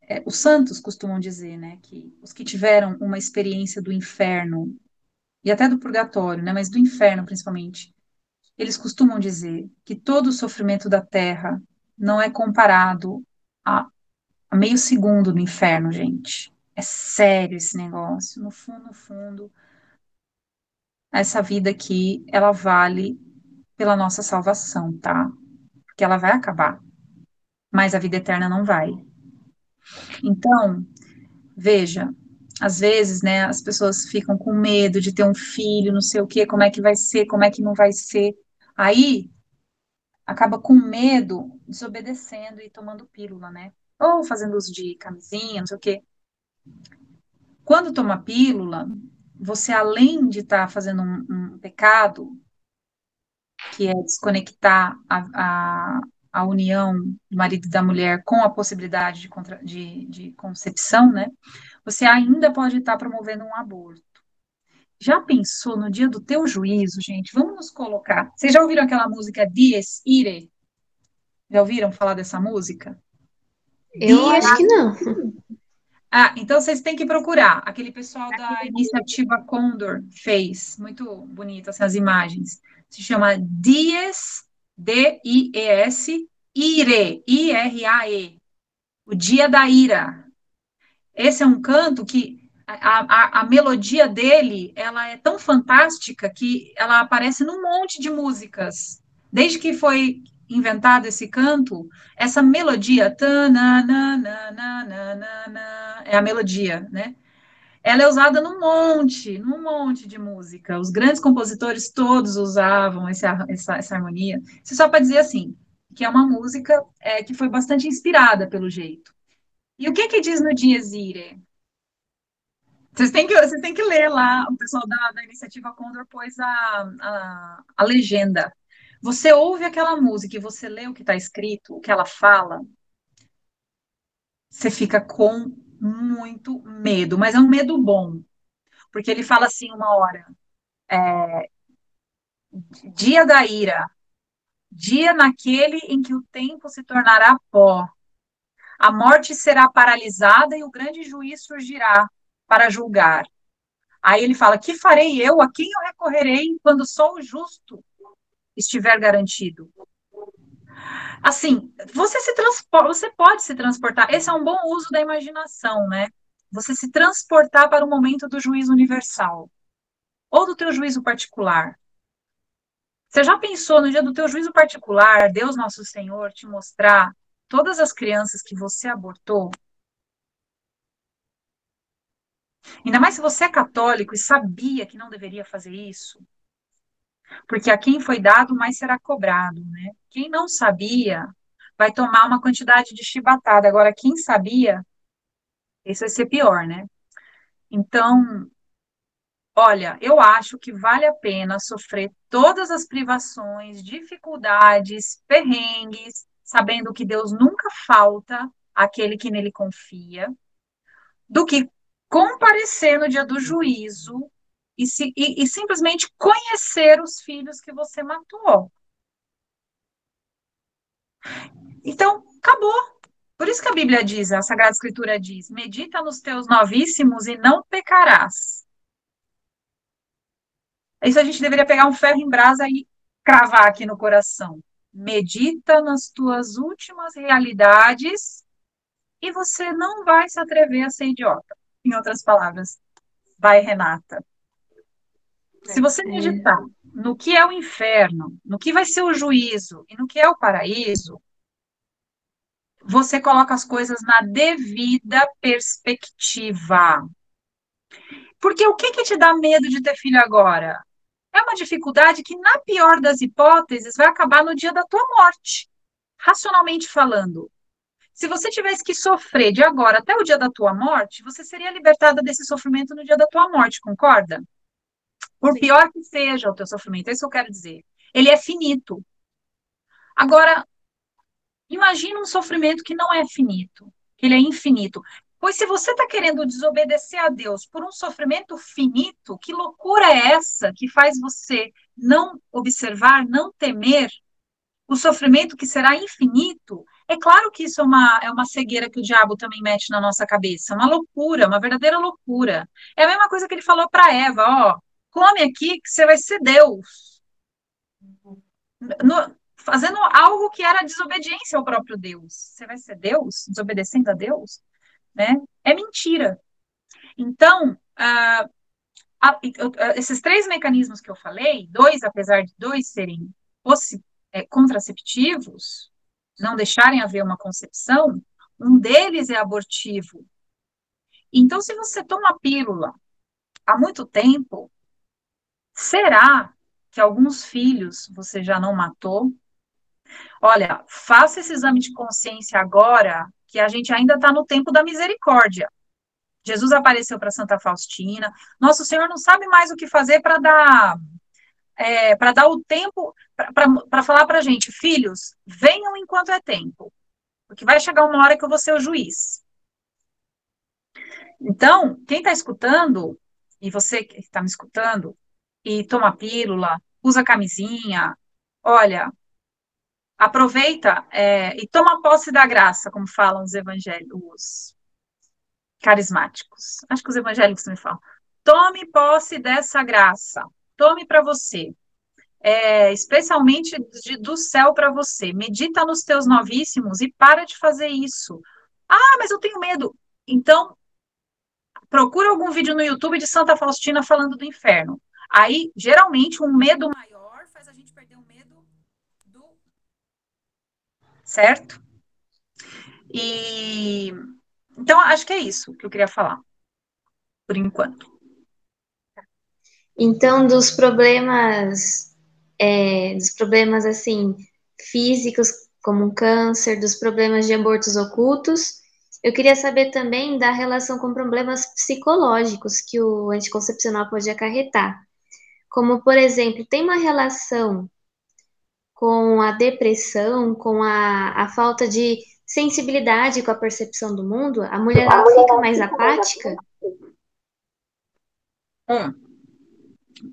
é, os santos costumam dizer, né, que os que tiveram uma experiência do inferno, e até do purgatório, né, mas do inferno principalmente, eles costumam dizer que todo o sofrimento da terra não é comparado a, a meio segundo no inferno, gente. É sério esse negócio. No fundo, no fundo, essa vida aqui, ela vale pela nossa salvação, tá? Porque ela vai acabar, mas a vida eterna não vai. Então, veja, às vezes, né, as pessoas ficam com medo de ter um filho, não sei o quê, como é que vai ser, como é que não vai ser. Aí, acaba com medo, desobedecendo e tomando pílula, né? Ou fazendo uso de camisinha, não sei o quê. Quando toma pílula, você, além de estar tá fazendo um, um pecado, que é desconectar a, a, a, união do marido e da mulher com a possibilidade de, contra, de, de concepção, né? Você ainda pode estar promovendo um aborto. já pensou no dia do teu juízo, gente? Vamos nos colocar. Vocês já ouviram aquela música Dies Irae? Já ouviram falar dessa música? Eu Dies... acho que não. Ah, então vocês têm que procurar. Aquele pessoal da iniciativa Condor fez. Muito bonito essas imagens. Se chama Dies, D-I-E-S, Ire, I-R-A-E. O Dia da Ira. Esse é um canto que a, a, a, melodia dele, ela é tão fantástica que ela aparece num monte de músicas. Desde que foi inventado esse canto, essa melodia, é a melodia, né? Ela é usada num monte, num monte de música. Os grandes compositores todos usavam essa, essa, essa harmonia. Isso só para dizer assim, que é uma música é, que foi bastante inspirada pelo jeito. E o que que diz no Dies Irae? Vocês têm que, vocês têm que ler lá, o pessoal da, da iniciativa Condor pôs a, a, a legenda. Você ouve aquela música e você lê o que está escrito, o que ela fala, você fica com muito medo, mas é um medo bom, porque ele fala assim uma hora, é, dia da ira, dia naquele em que o tempo se tornará pó, a morte será paralisada e o grande juiz surgirá para julgar. Aí ele fala: Que farei eu? A quem eu recorrerei quando só o justo estiver garantido? Assim, você se transporta, você pode se transportar. Esse é um bom uso da imaginação, né? Você se transportar para o momento do juízo universal ou do teu juízo particular. Você já pensou no dia do teu juízo particular, Deus nosso Senhor te mostrar todas as crianças que você abortou Ainda mais se você é católico e sabia que não deveria fazer isso. Porque a quem foi dado, mais será cobrado, né? Quem não sabia, vai tomar uma quantidade de chibatada. Agora, quem sabia, esse vai ser pior, né? Então, olha, eu acho que vale a pena sofrer todas as privações, dificuldades, perrengues, sabendo que Deus nunca falta aquele que nele confia, do que comparecer no dia do juízo e, se, e, e simplesmente conhecer os filhos que você matou. Então, acabou. Por isso que a Bíblia diz, a Sagrada Escritura diz: medita nos teus novíssimos e não pecarás. Isso a gente deveria pegar um ferro em brasa e cravar aqui no coração. Medita nas tuas últimas realidades e você não vai se atrever a ser idiota. Em outras palavras, vai, Renata. Se você é. meditar no que é o inferno, no que vai ser o juízo e no que é o paraíso, você coloca as coisas na devida perspectiva. Porque o que, que te dá medo de ter filho agora? É uma dificuldade que, na pior das hipóteses, vai acabar no dia da tua morte. Racionalmente falando, se você tivesse que sofrer de agora até o dia da tua morte, você seria libertada desse sofrimento no dia da tua morte, concorda? Por Sim. pior que seja o teu sofrimento, é isso que eu quero dizer. Ele é finito. Agora, imagina um sofrimento que não é finito, que ele é infinito. Pois se você está querendo desobedecer a Deus por um sofrimento finito, que loucura é essa que faz você não observar, não temer o sofrimento que será infinito é claro que isso é uma, é uma cegueira que o diabo também mete na nossa cabeça, uma loucura, uma verdadeira loucura. É a mesma coisa que ele falou para Eva, ó, come aqui que você vai ser Deus. No, fazendo algo que era desobediência ao próprio Deus. Você vai ser Deus, desobedecendo a Deus, né? É mentira. Então, uh, a, esses três mecanismos que eu falei, dois, apesar de dois serem é, contraceptivos, não deixarem haver uma concepção, um deles é abortivo. Então, se você toma a pílula há muito tempo, será que alguns filhos você já não matou? Olha, faça esse exame de consciência agora, que a gente ainda está no tempo da misericórdia. Jesus apareceu para Santa Faustina. Nosso Senhor não sabe mais o que fazer para dar é, para dar o tempo, para falar para a gente, filhos, venham enquanto é tempo, porque vai chegar uma hora que eu vou ser o juiz. Então, quem está escutando, e você que está me escutando, e toma pílula, usa camisinha, olha, aproveita é, e toma posse da graça, como falam os evangélicos carismáticos. Acho que os evangélicos me falam. Tome posse dessa graça. Tome para você. É, especialmente de, do céu para você. Medita nos teus novíssimos e para de fazer isso. Ah, mas eu tenho medo. Então, procura algum vídeo no YouTube de Santa Faustina falando do inferno. Aí, geralmente, um medo maior faz a gente perder o medo do. Certo? E. Então, acho que é isso que eu queria falar, por enquanto. Então, dos problemas, é, dos problemas assim físicos, como um câncer, dos problemas de abortos ocultos, eu queria saber também da relação com problemas psicológicos que o anticoncepcional pode acarretar. Como, por exemplo, tem uma relação com a depressão, com a, a falta de sensibilidade com a percepção do mundo, a mulher ela fica mais apática? Hum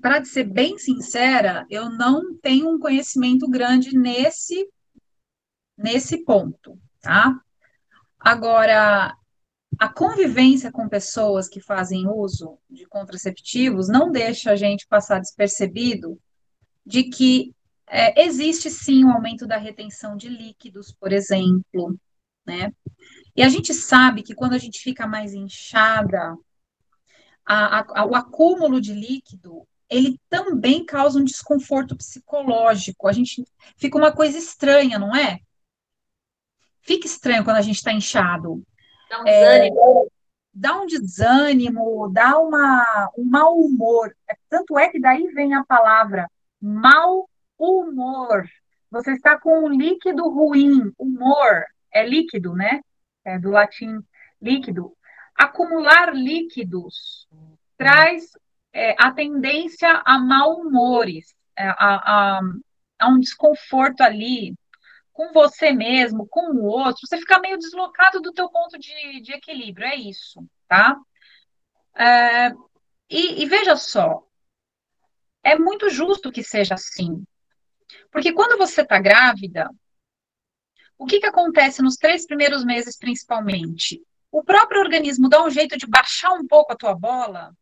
para ser bem sincera, eu não tenho um conhecimento grande nesse nesse ponto, tá? Agora, a convivência com pessoas que fazem uso de contraceptivos não deixa a gente passar despercebido de que é, existe sim um aumento da retenção de líquidos, por exemplo, né? E a gente sabe que quando a gente fica mais inchada, a, a, o acúmulo de líquido ele também causa um desconforto psicológico. A gente fica uma coisa estranha, não é? Fica estranho quando a gente está inchado. Dá um desânimo. É, dá um desânimo, dá uma, um mau humor. É, tanto é que daí vem a palavra mau humor. Você está com um líquido ruim, humor, é líquido, né? É do latim líquido. Acumular líquidos traz é, a tendência a mal humores, é, a, a, a um desconforto ali com você mesmo, com o outro, você fica meio deslocado do teu ponto de, de equilíbrio, é isso, tá? É, e, e veja só, é muito justo que seja assim, porque quando você está grávida, o que, que acontece nos três primeiros meses, principalmente? O próprio organismo dá um jeito de baixar um pouco a tua bola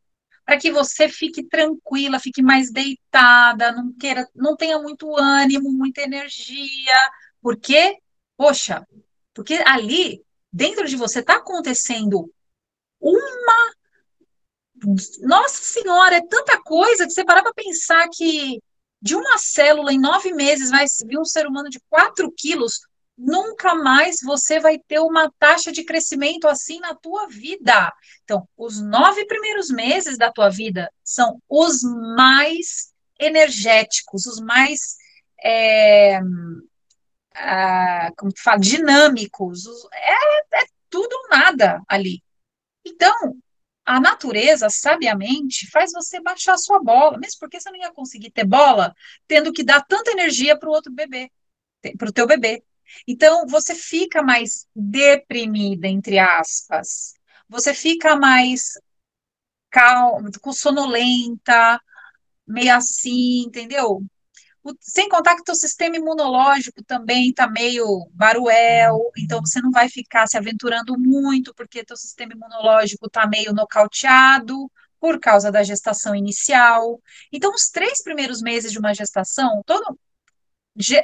para que você fique tranquila, fique mais deitada, não queira, não tenha muito ânimo, muita energia. Por quê? Poxa, porque ali dentro de você está acontecendo uma nossa senhora, é tanta coisa que você parar para pensar que de uma célula em nove meses vai vir um ser humano de 4 quilos, nunca mais você vai ter uma taxa de crescimento assim na tua vida. Então, os nove primeiros meses da tua vida são os mais energéticos, os mais é, como tu fala, dinâmicos. É, é tudo ou nada ali. Então, a natureza, sabiamente, faz você baixar a sua bola, mesmo porque você não ia conseguir ter bola tendo que dar tanta energia para o outro bebê, para o teu bebê. Então, você fica mais deprimida, entre aspas. Você fica mais calma, sonolenta, meio assim, entendeu? Sem contar que o sistema imunológico também está meio baruel, então você não vai ficar se aventurando muito, porque teu sistema imunológico está meio nocauteado por causa da gestação inicial. Então, os três primeiros meses de uma gestação, todo,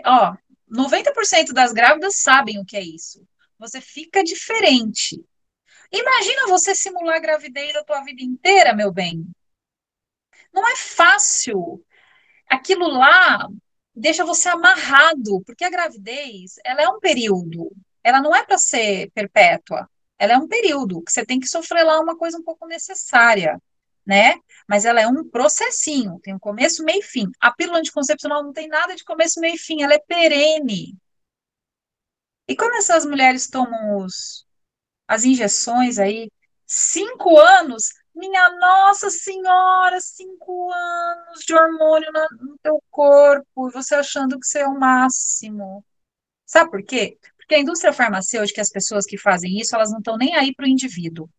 ó, 90% das grávidas sabem o que é isso. Você fica diferente. Imagina você simular gravidez a tua vida inteira, meu bem. Não é fácil. Aquilo lá deixa você amarrado, porque a gravidez, ela é um período. Ela não é para ser perpétua. Ela é um período que você tem que sofrer lá uma coisa um pouco necessária né? Mas ela é um processinho, tem um começo, meio e fim. A pílula anticoncepcional não tem nada de começo, meio e fim, ela é perene. E quando essas mulheres tomam os, as injeções aí, cinco anos, minha Nossa Senhora, cinco anos de hormônio no teu corpo, e você achando que você é o máximo. Sabe por quê? Porque a indústria farmacêutica, as pessoas que fazem isso, elas não estão nem aí para o indivíduo.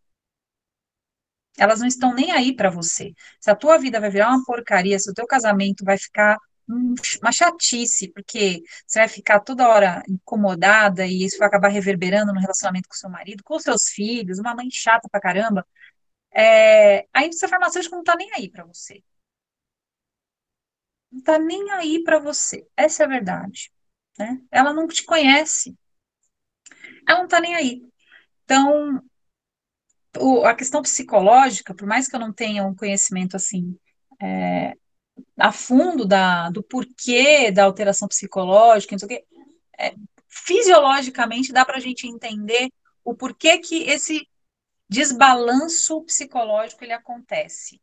Elas não estão nem aí para você. Se a tua vida vai virar uma porcaria, se o teu casamento vai ficar uma chatice, porque você vai ficar toda hora incomodada e isso vai acabar reverberando no relacionamento com seu marido, com seus filhos, uma mãe chata pra caramba. É, a indústria farmacêutica não tá nem aí para você. Não tá nem aí para você. Essa é a verdade. Né? Ela não te conhece. Ela não tá nem aí. Então, o, a questão psicológica, por mais que eu não tenha um conhecimento assim é, a fundo da, do porquê da alteração psicológica, não sei o quê, é, fisiologicamente dá para a gente entender o porquê que esse desbalanço psicológico ele acontece.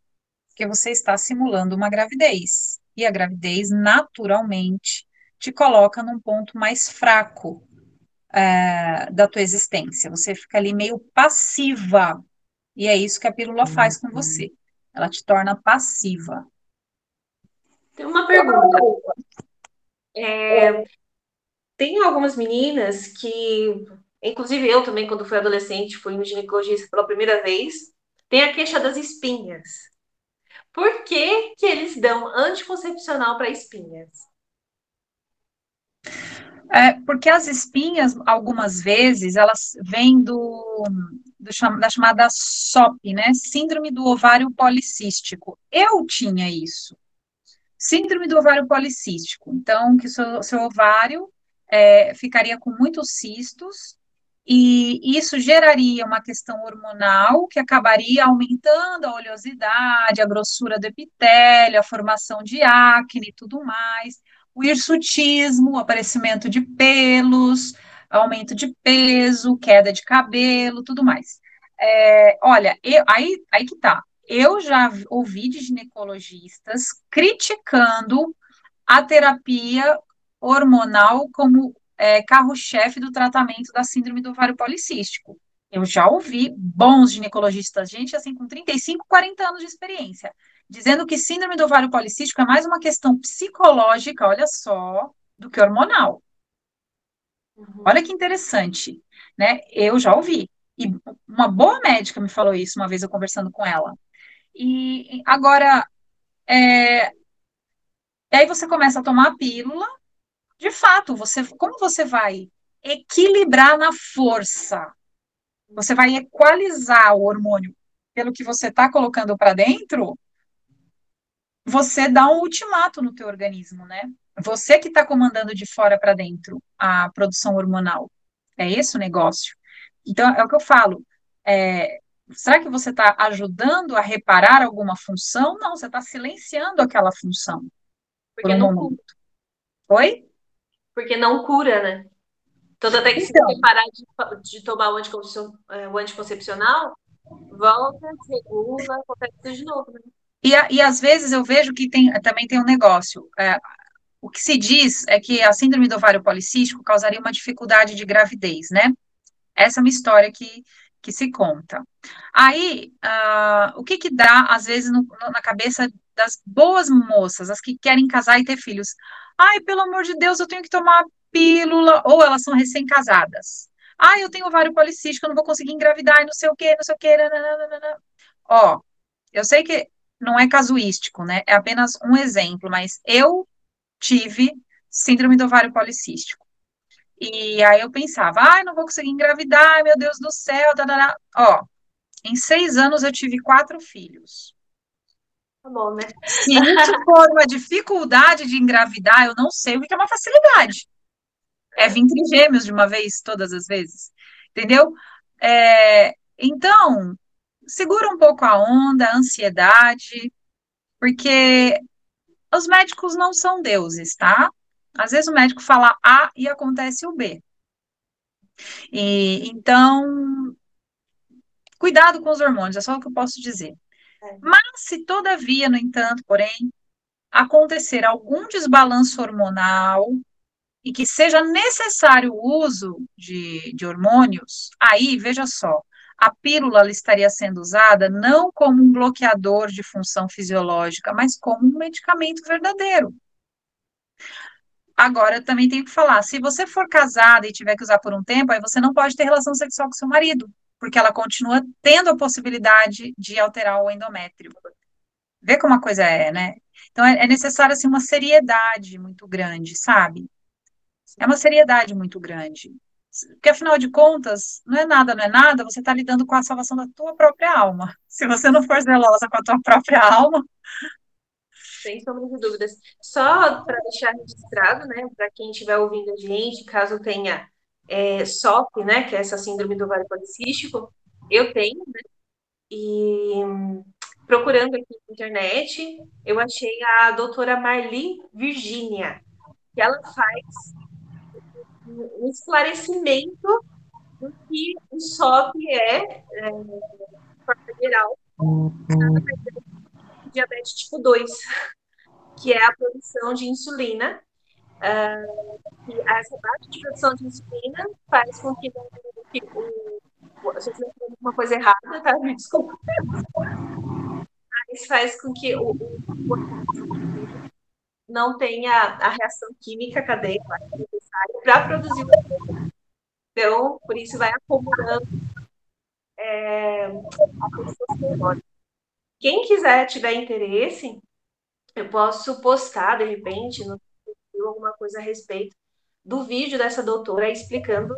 Porque você está simulando uma gravidez. E a gravidez, naturalmente, te coloca num ponto mais fraco é, da tua existência. Você fica ali meio passiva. E é isso que a pílula faz com você. Ela te torna passiva. Tem uma pergunta. É, tem algumas meninas que, inclusive eu também, quando fui adolescente, fui no ginecologista pela primeira vez, tem a queixa das espinhas. Por que, que eles dão anticoncepcional para espinhas? É, porque as espinhas, algumas vezes, elas vêm do, do, da chamada SOP, né? Síndrome do ovário policístico. Eu tinha isso. Síndrome do ovário policístico. Então, que seu, seu ovário é, ficaria com muitos cistos, e isso geraria uma questão hormonal que acabaria aumentando a oleosidade, a grossura do epitélio, a formação de acne e tudo mais, o hirsutismo, o aparecimento de pelos, aumento de peso, queda de cabelo, tudo mais. É, olha, eu, aí, aí que tá eu já ouvi de ginecologistas criticando a terapia hormonal como é, carro-chefe do tratamento da síndrome do ovário policístico. Eu já ouvi bons ginecologistas, gente assim com 35, 40 anos de experiência, dizendo que síndrome do ovário policístico é mais uma questão psicológica, olha só, do que hormonal. Uhum. Olha que interessante, né? Eu já ouvi. E uma boa médica me falou isso uma vez eu conversando com ela. E agora, é, aí você começa a tomar a pílula. De fato, você, como você vai equilibrar na força? Você vai equalizar o hormônio pelo que você está colocando para dentro? Você dá um ultimato no teu organismo, né? Você que está comandando de fora para dentro a produção hormonal. É esse o negócio. Então, é o que eu falo. É, Será que você está ajudando a reparar alguma função? Não, você está silenciando aquela função. Porque por um não momento. Oi? Porque não cura, né? Então, até que então, se você parar de, de tomar o, é, o anticoncepcional, volta, regula, acontece de novo, né? E, e às vezes eu vejo que tem, também tem um negócio. É, o que se diz é que a síndrome do ovário policístico causaria uma dificuldade de gravidez, né? Essa é uma história que, que se conta. Aí, uh, o que que dá, às vezes, no, no, na cabeça das boas moças, as que querem casar e ter filhos? Ai, pelo amor de Deus, eu tenho que tomar pílula, ou elas são recém-casadas. Ai, eu tenho ovário policístico, eu não vou conseguir engravidar, e não sei o quê, não sei o quê. Nananana. Ó, eu sei que não é casuístico, né? É apenas um exemplo, mas eu tive síndrome do ovário policístico. E aí eu pensava, ai, não vou conseguir engravidar, meu Deus do céu, dadada. ó, em seis anos eu tive quatro filhos. Tá bom, né? Se isso for uma dificuldade de engravidar, eu não sei o que é uma facilidade. É vir gêmeos de uma vez, todas as vezes. Entendeu? É, então, segura um pouco a onda, a ansiedade, porque os médicos não são deuses, tá? Às vezes o médico fala A e acontece o B. E, então, cuidado com os hormônios, é só o que eu posso dizer. É. Mas se todavia, no entanto, porém, acontecer algum desbalanço hormonal e que seja necessário o uso de, de hormônios, aí, veja só, a pílula estaria sendo usada não como um bloqueador de função fisiológica, mas como um medicamento verdadeiro. Agora, eu também tenho que falar, se você for casada e tiver que usar por um tempo, aí você não pode ter relação sexual com seu marido, porque ela continua tendo a possibilidade de alterar o endométrio. Vê como a coisa é, né? Então é, é necessário assim uma seriedade muito grande, sabe? É uma seriedade muito grande. Porque, afinal de contas, não é nada, não é nada, você está lidando com a salvação da tua própria alma. Se você não for zelosa com a tua própria alma. Sem sombra de dúvidas. Só para deixar registrado, né, para quem estiver ouvindo a gente, caso tenha é, SOP, né, que é essa síndrome do ovário policístico, eu tenho, né, e procurando aqui na internet, eu achei a doutora Marli Virgínia, que ela faz um esclarecimento do que o SOP é, é de forma geral, diabetes tipo 2, que é a produção de insulina. Uh, essa baixa de produção de insulina faz com que, que o. Eu estiver falando alguma coisa errada, tá? Me desculpa. Mas faz com que o, o não tenha a reação química cadeica necessária para produzir o Então, por isso vai acumulando é, a testosterona. Quem quiser, tiver interesse, eu posso postar, de repente, no alguma coisa a respeito do vídeo dessa doutora explicando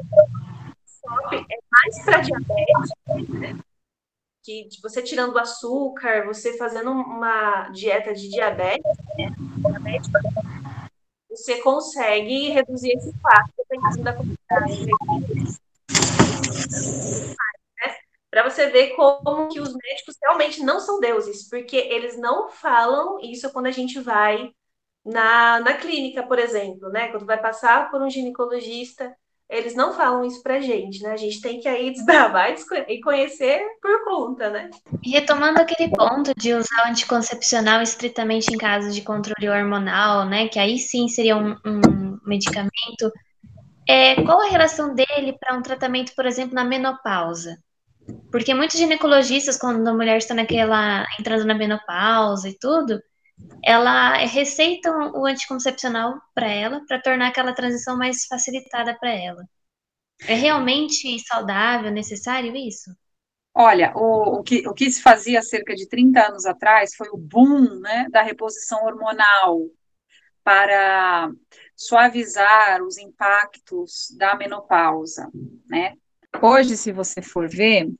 que é mais para diabetes, né? que você tirando o açúcar, você fazendo uma dieta de diabetes, né? você consegue reduzir esse impacto dependendo da quantidade para você ver como que os médicos realmente não são deuses, porque eles não falam isso quando a gente vai na, na clínica, por exemplo, né? Quando vai passar por um ginecologista, eles não falam isso pra gente, né? A gente tem que aí desbravar e conhecer por conta, né? Retomando aquele ponto de usar o anticoncepcional estritamente em casos de controle hormonal, né? Que aí sim seria um, um medicamento. É, qual a relação dele para um tratamento, por exemplo, na menopausa? Porque muitos ginecologistas, quando a mulher está naquela entrando na menopausa e tudo, ela receita o anticoncepcional para ela, para tornar aquela transição mais facilitada para ela. É realmente saudável, necessário isso? Olha, o, o, que, o que se fazia cerca de 30 anos atrás foi o boom né, da reposição hormonal para suavizar os impactos da menopausa, né? Hoje, se você for ver,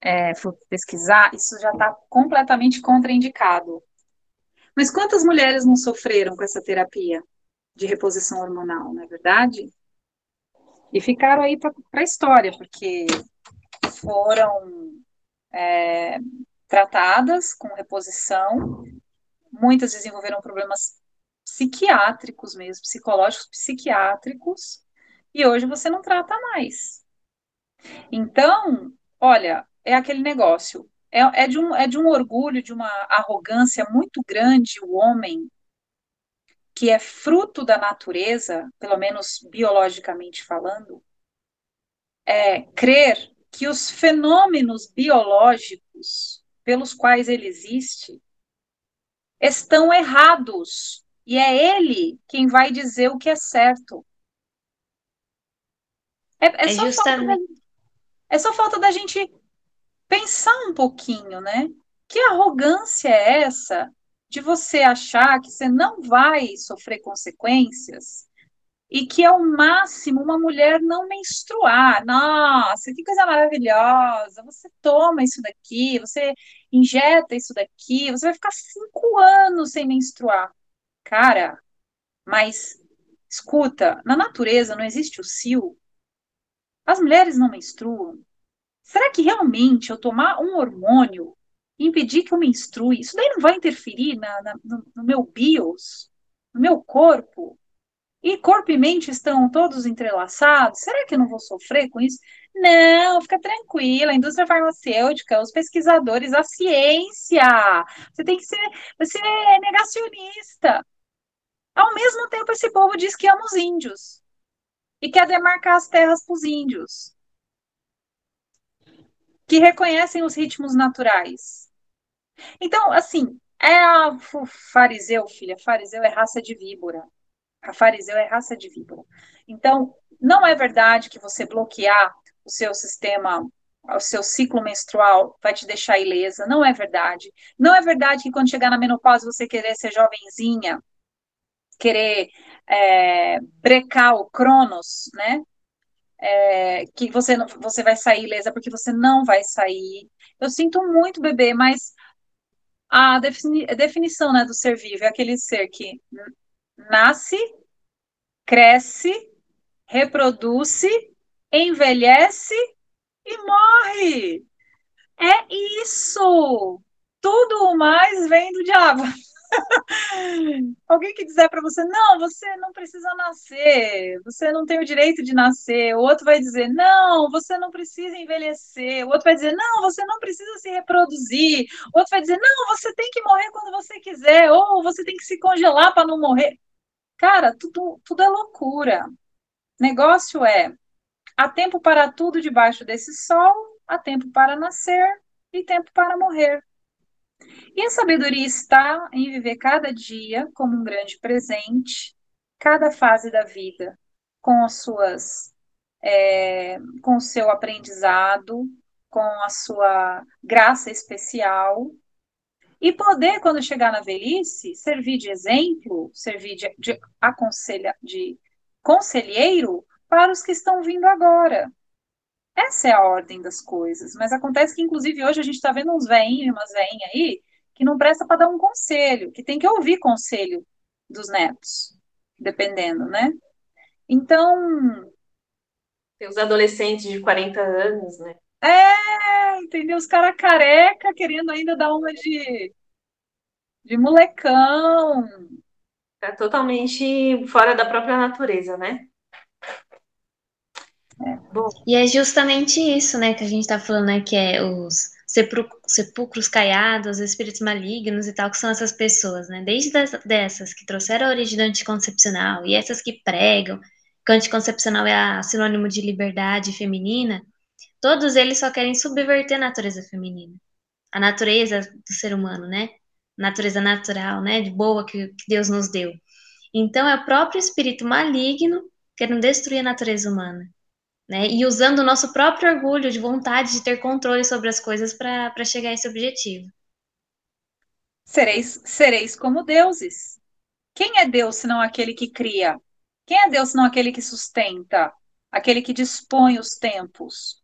é, for pesquisar, isso já está completamente contraindicado. Mas quantas mulheres não sofreram com essa terapia de reposição hormonal, não é verdade? E ficaram aí para a história, porque foram é, tratadas com reposição, muitas desenvolveram problemas psiquiátricos mesmo, psicológicos, psiquiátricos, e hoje você não trata mais. Então, olha, é aquele negócio. É, é, de um, é de um orgulho, de uma arrogância muito grande o homem que é fruto da natureza, pelo menos biologicamente falando, é crer que os fenômenos biológicos pelos quais ele existe estão errados e é ele quem vai dizer o que é certo. É, é, é só, justamente... falta da, é só falta da gente pensar um pouquinho, né? Que arrogância é essa de você achar que você não vai sofrer consequências e que é o máximo uma mulher não menstruar. Nossa, que coisa maravilhosa! Você toma isso daqui, você injeta isso daqui, você vai ficar cinco anos sem menstruar. Cara, mas escuta, na natureza não existe o cio. As mulheres não menstruam. Será que realmente eu tomar um hormônio impedir que eu menstrue, isso daí não vai interferir na, na, no, no meu bios, no meu corpo? E corpo e mente estão todos entrelaçados? Será que eu não vou sofrer com isso? Não, fica tranquila, a indústria farmacêutica, os pesquisadores, a ciência. Você tem que ser, você é negacionista. Ao mesmo tempo, esse povo diz que ama os índios e quer demarcar as terras para os índios que reconhecem os ritmos naturais. Então, assim, é a fariseu, filha, fariseu é raça de víbora. A fariseu é raça de víbora. Então, não é verdade que você bloquear o seu sistema o seu ciclo menstrual vai te deixar ilesa. Não é verdade. Não é verdade que quando chegar na menopausa você querer ser jovenzinha, querer é, brecar o Cronos, né? É, que você, você vai sair ilesa, porque você não vai sair. Eu sinto muito, bebê, mas a, defini, definição né, do ser vivo é aquele ser que nasce, cresce, reproduz, envelhece e morre. É isso! Tudo mais vem do diabo. Alguém que dizer para você, não, você não precisa nascer, você não tem o direito de nascer. O outro vai dizer, não, você não precisa envelhecer. O outro vai dizer, não, você não precisa se reproduzir. O outro vai dizer, não, você tem que morrer quando você quiser, ou você tem que se congelar para não morrer. Cara, tudo, tudo é loucura. Negócio é, há tempo para tudo debaixo desse sol, há tempo para nascer e tempo para morrer. E a sabedoria está em viver cada dia como um grande presente, cada fase da vida, com as suas, é, com o seu aprendizado, com a sua graça especial, e poder, quando chegar na velhice, servir de exemplo, servir de, de, aconselha, de conselheiro para os que estão vindo agora. Essa é a ordem das coisas. Mas acontece que, inclusive, hoje a gente está vendo uns veinhos e umas veinhas aí que não presta para dar um conselho, que tem que ouvir conselho dos netos, dependendo, né? Então. Tem os adolescentes de 40 anos, né? É, entendeu? Os caras careca querendo ainda dar uma de, de molecão. Tá totalmente fora da própria natureza, né? Bom. E é justamente isso, né, que a gente está falando, né, que é os sepulcros caiados, espíritos malignos e tal, que são essas pessoas, né, desde dessas que trouxeram a origem do anticoncepcional e essas que pregam que o anticoncepcional é sinônimo de liberdade feminina, todos eles só querem subverter a natureza feminina, a natureza do ser humano, né, natureza natural, né, de boa que, que Deus nos deu. Então é o próprio espírito maligno querendo destruir a natureza humana né? E usando o nosso próprio orgulho de vontade de ter controle sobre as coisas para chegar a esse objetivo. Sereis, sereis como deuses. Quem é Deus senão aquele que cria? Quem é Deus senão aquele que sustenta? Aquele que dispõe os tempos?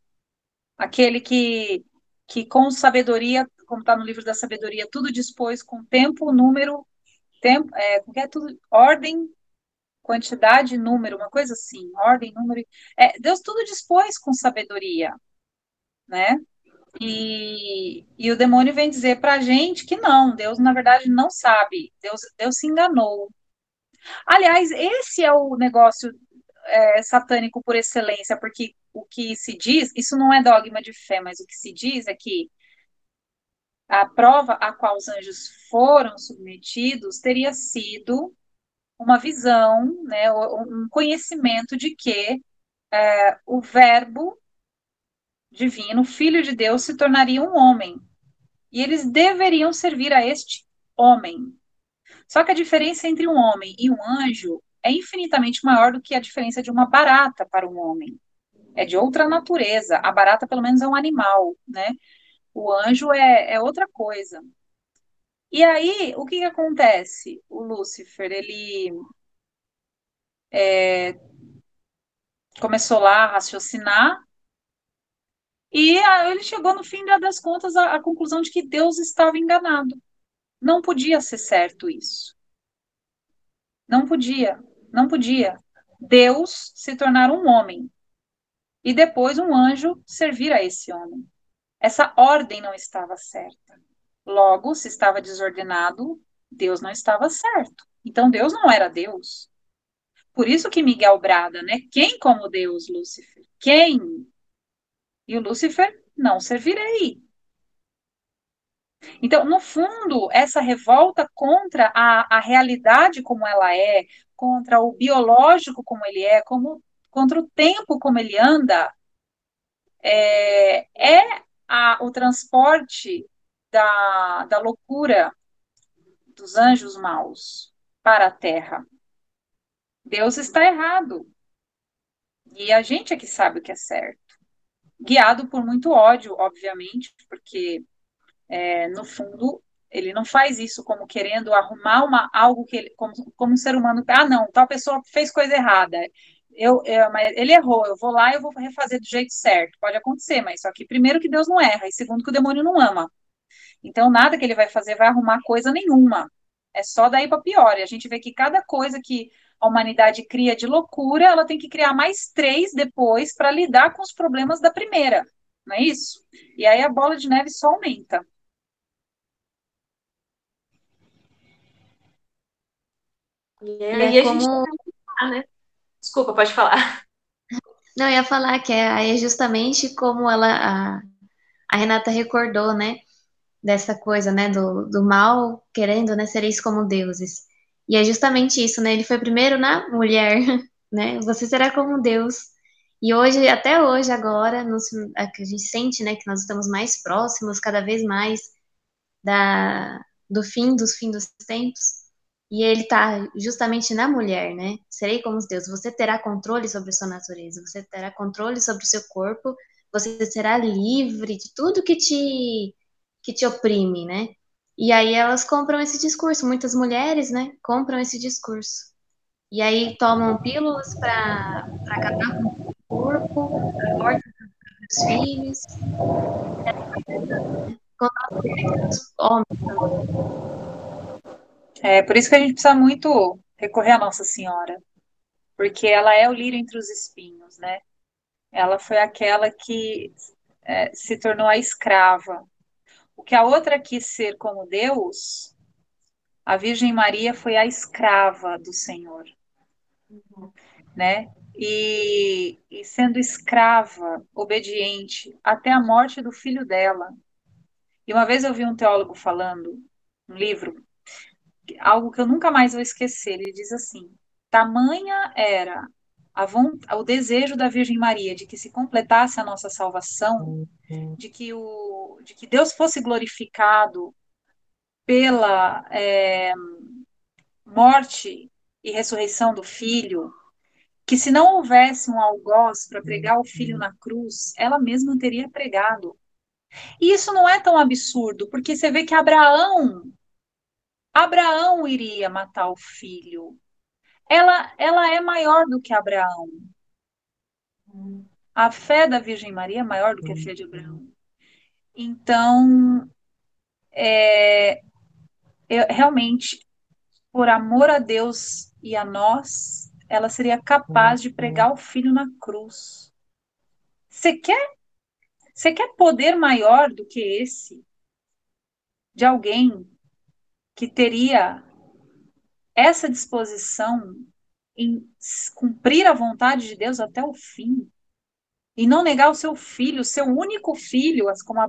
Aquele que, que com sabedoria, como está no livro da sabedoria, tudo dispôs com tempo, número, tempo, é, é tudo, ordem, quantidade, número, uma coisa assim, ordem, número. É, Deus tudo dispôs com sabedoria, né? E, e o demônio vem dizer para a gente que não, Deus na verdade não sabe, Deus, Deus se enganou. Aliás, esse é o negócio é, satânico por excelência, porque o que se diz, isso não é dogma de fé, mas o que se diz é que a prova a qual os anjos foram submetidos teria sido uma visão, né, um conhecimento de que é, o Verbo divino, Filho de Deus, se tornaria um homem. E eles deveriam servir a este homem. Só que a diferença entre um homem e um anjo é infinitamente maior do que a diferença de uma barata para um homem. É de outra natureza. A barata, pelo menos, é um animal, né? O anjo é, é outra coisa. E aí, o que, que acontece? O Lúcifer, ele é, começou lá a raciocinar e ele chegou no fim das contas à, à conclusão de que Deus estava enganado. Não podia ser certo isso. Não podia, não podia. Deus se tornar um homem e depois um anjo servir a esse homem. Essa ordem não estava certa. Logo, se estava desordenado, Deus não estava certo. Então, Deus não era Deus. Por isso que Miguel brada, né? Quem como Deus, Lúcifer? Quem? E o Lúcifer, não servirei. Então, no fundo, essa revolta contra a, a realidade como ela é, contra o biológico como ele é, como, contra o tempo como ele anda, é, é a, o transporte da, da loucura dos anjos maus para a terra. Deus está errado. E a gente é que sabe o que é certo. guiado por muito ódio, obviamente, porque é, no fundo ele não faz isso como querendo arrumar uma, algo que ele, como, como um ser humano, ah, não, tal pessoa fez coisa errada. Eu, eu, mas ele errou, eu vou lá e eu vou refazer do jeito certo. Pode acontecer, mas só que primeiro que Deus não erra, e segundo que o demônio não ama. Então nada que ele vai fazer vai arrumar coisa nenhuma. É só daí para pior. E a gente vê que cada coisa que a humanidade cria de loucura, ela tem que criar mais três depois para lidar com os problemas da primeira. Não é isso? E aí a bola de neve só aumenta. E aí é a gente como... né? Desculpa, pode falar. Não, eu ia falar que é, é justamente como ela, a, a Renata recordou, né? Dessa coisa, né? Do, do mal querendo, né? Sereis como deuses. E é justamente isso, né? Ele foi primeiro na mulher, né? Você será como Deus. E hoje, até hoje, agora, nos, a gente sente, né? Que nós estamos mais próximos, cada vez mais da, do fim dos fim dos tempos. E ele está justamente na mulher, né? Serei como os deuses. Você terá controle sobre sua natureza, você terá controle sobre o seu corpo, você será livre de tudo que te que te oprime, né? E aí elas compram esse discurso, muitas mulheres, né, compram esse discurso. E aí tomam pílulas para acabar com o corpo, a morte dos filhos. É por isso que a gente precisa muito recorrer à Nossa Senhora, porque ela é o lírio entre os espinhos, né? Ela foi aquela que é, se tornou a escrava. O que a outra quis ser como Deus, a Virgem Maria foi a escrava do Senhor, uhum. né? E, e sendo escrava, obediente, até a morte do filho dela. E uma vez eu vi um teólogo falando, um livro, algo que eu nunca mais vou esquecer. Ele diz assim: tamanha era a o desejo da Virgem Maria de que se completasse a nossa salvação, de que, o, de que Deus fosse glorificado pela é, morte e ressurreição do Filho, que se não houvesse um algoz para pregar o Filho na cruz, ela mesma teria pregado. E isso não é tão absurdo, porque você vê que Abraão Abraão iria matar o filho. Ela, ela é maior do que Abraão. A fé da Virgem Maria é maior do que a fé de Abraão. Então, é, eu, realmente, por amor a Deus e a nós, ela seria capaz de pregar o filho na cruz. Você quer? Você quer poder maior do que esse? De alguém que teria essa disposição em cumprir a vontade de Deus até o fim e não negar o seu filho, o seu único filho, como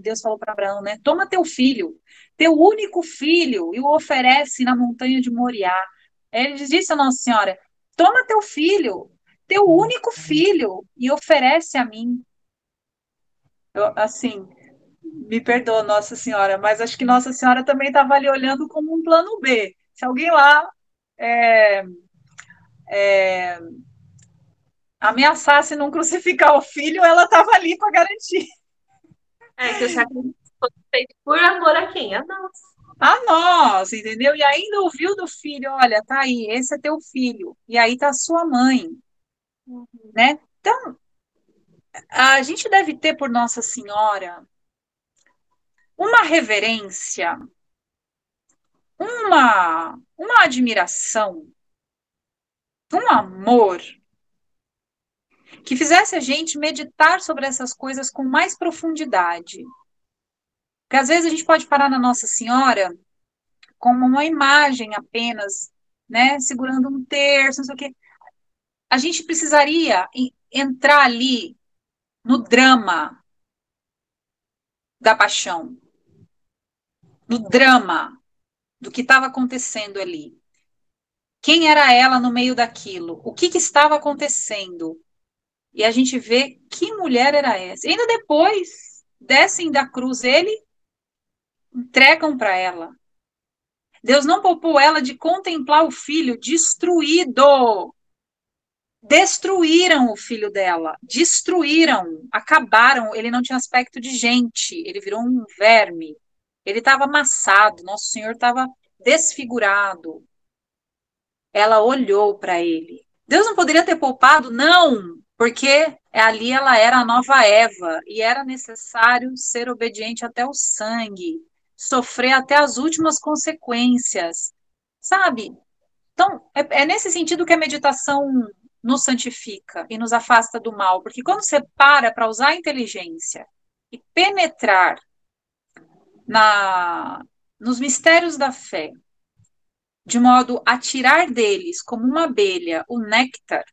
Deus falou para Abraão, né? Toma teu filho, teu único filho, e o oferece na montanha de Moriá. Ele disse a Nossa Senhora: Toma teu filho, teu único filho, e oferece a mim. Eu, assim, me perdoa, Nossa Senhora, mas acho que Nossa Senhora também estava ali olhando como um plano B. Se alguém lá é, é, ameaçasse não crucificar o filho, ela estava ali para garantir. É, que o sacrifício foi feito por amor a quem? A nós. A nós, entendeu? E ainda ouviu do filho, olha, tá aí, esse é teu filho. E aí tá sua mãe. Uhum. Né? Então, a gente deve ter por Nossa Senhora uma reverência, uma, uma admiração, um amor que fizesse a gente meditar sobre essas coisas com mais profundidade. Porque às vezes a gente pode parar na Nossa Senhora como uma imagem apenas, né, segurando um terço, não sei o quê. A gente precisaria entrar ali no drama da paixão, no drama do que estava acontecendo ali. Quem era ela no meio daquilo? O que, que estava acontecendo? E a gente vê que mulher era essa. E ainda depois, descem da cruz ele, entregam para ela. Deus não poupou ela de contemplar o filho destruído. destruíram o filho dela, destruíram, acabaram. Ele não tinha aspecto de gente, ele virou um verme. Ele estava amassado, Nosso Senhor estava desfigurado. Ela olhou para ele. Deus não poderia ter poupado? Não, porque ali ela era a nova Eva e era necessário ser obediente até o sangue, sofrer até as últimas consequências, sabe? Então, é, é nesse sentido que a meditação nos santifica e nos afasta do mal, porque quando você para para usar a inteligência e penetrar na, nos mistérios da fé, de modo a tirar deles, como uma abelha, o néctar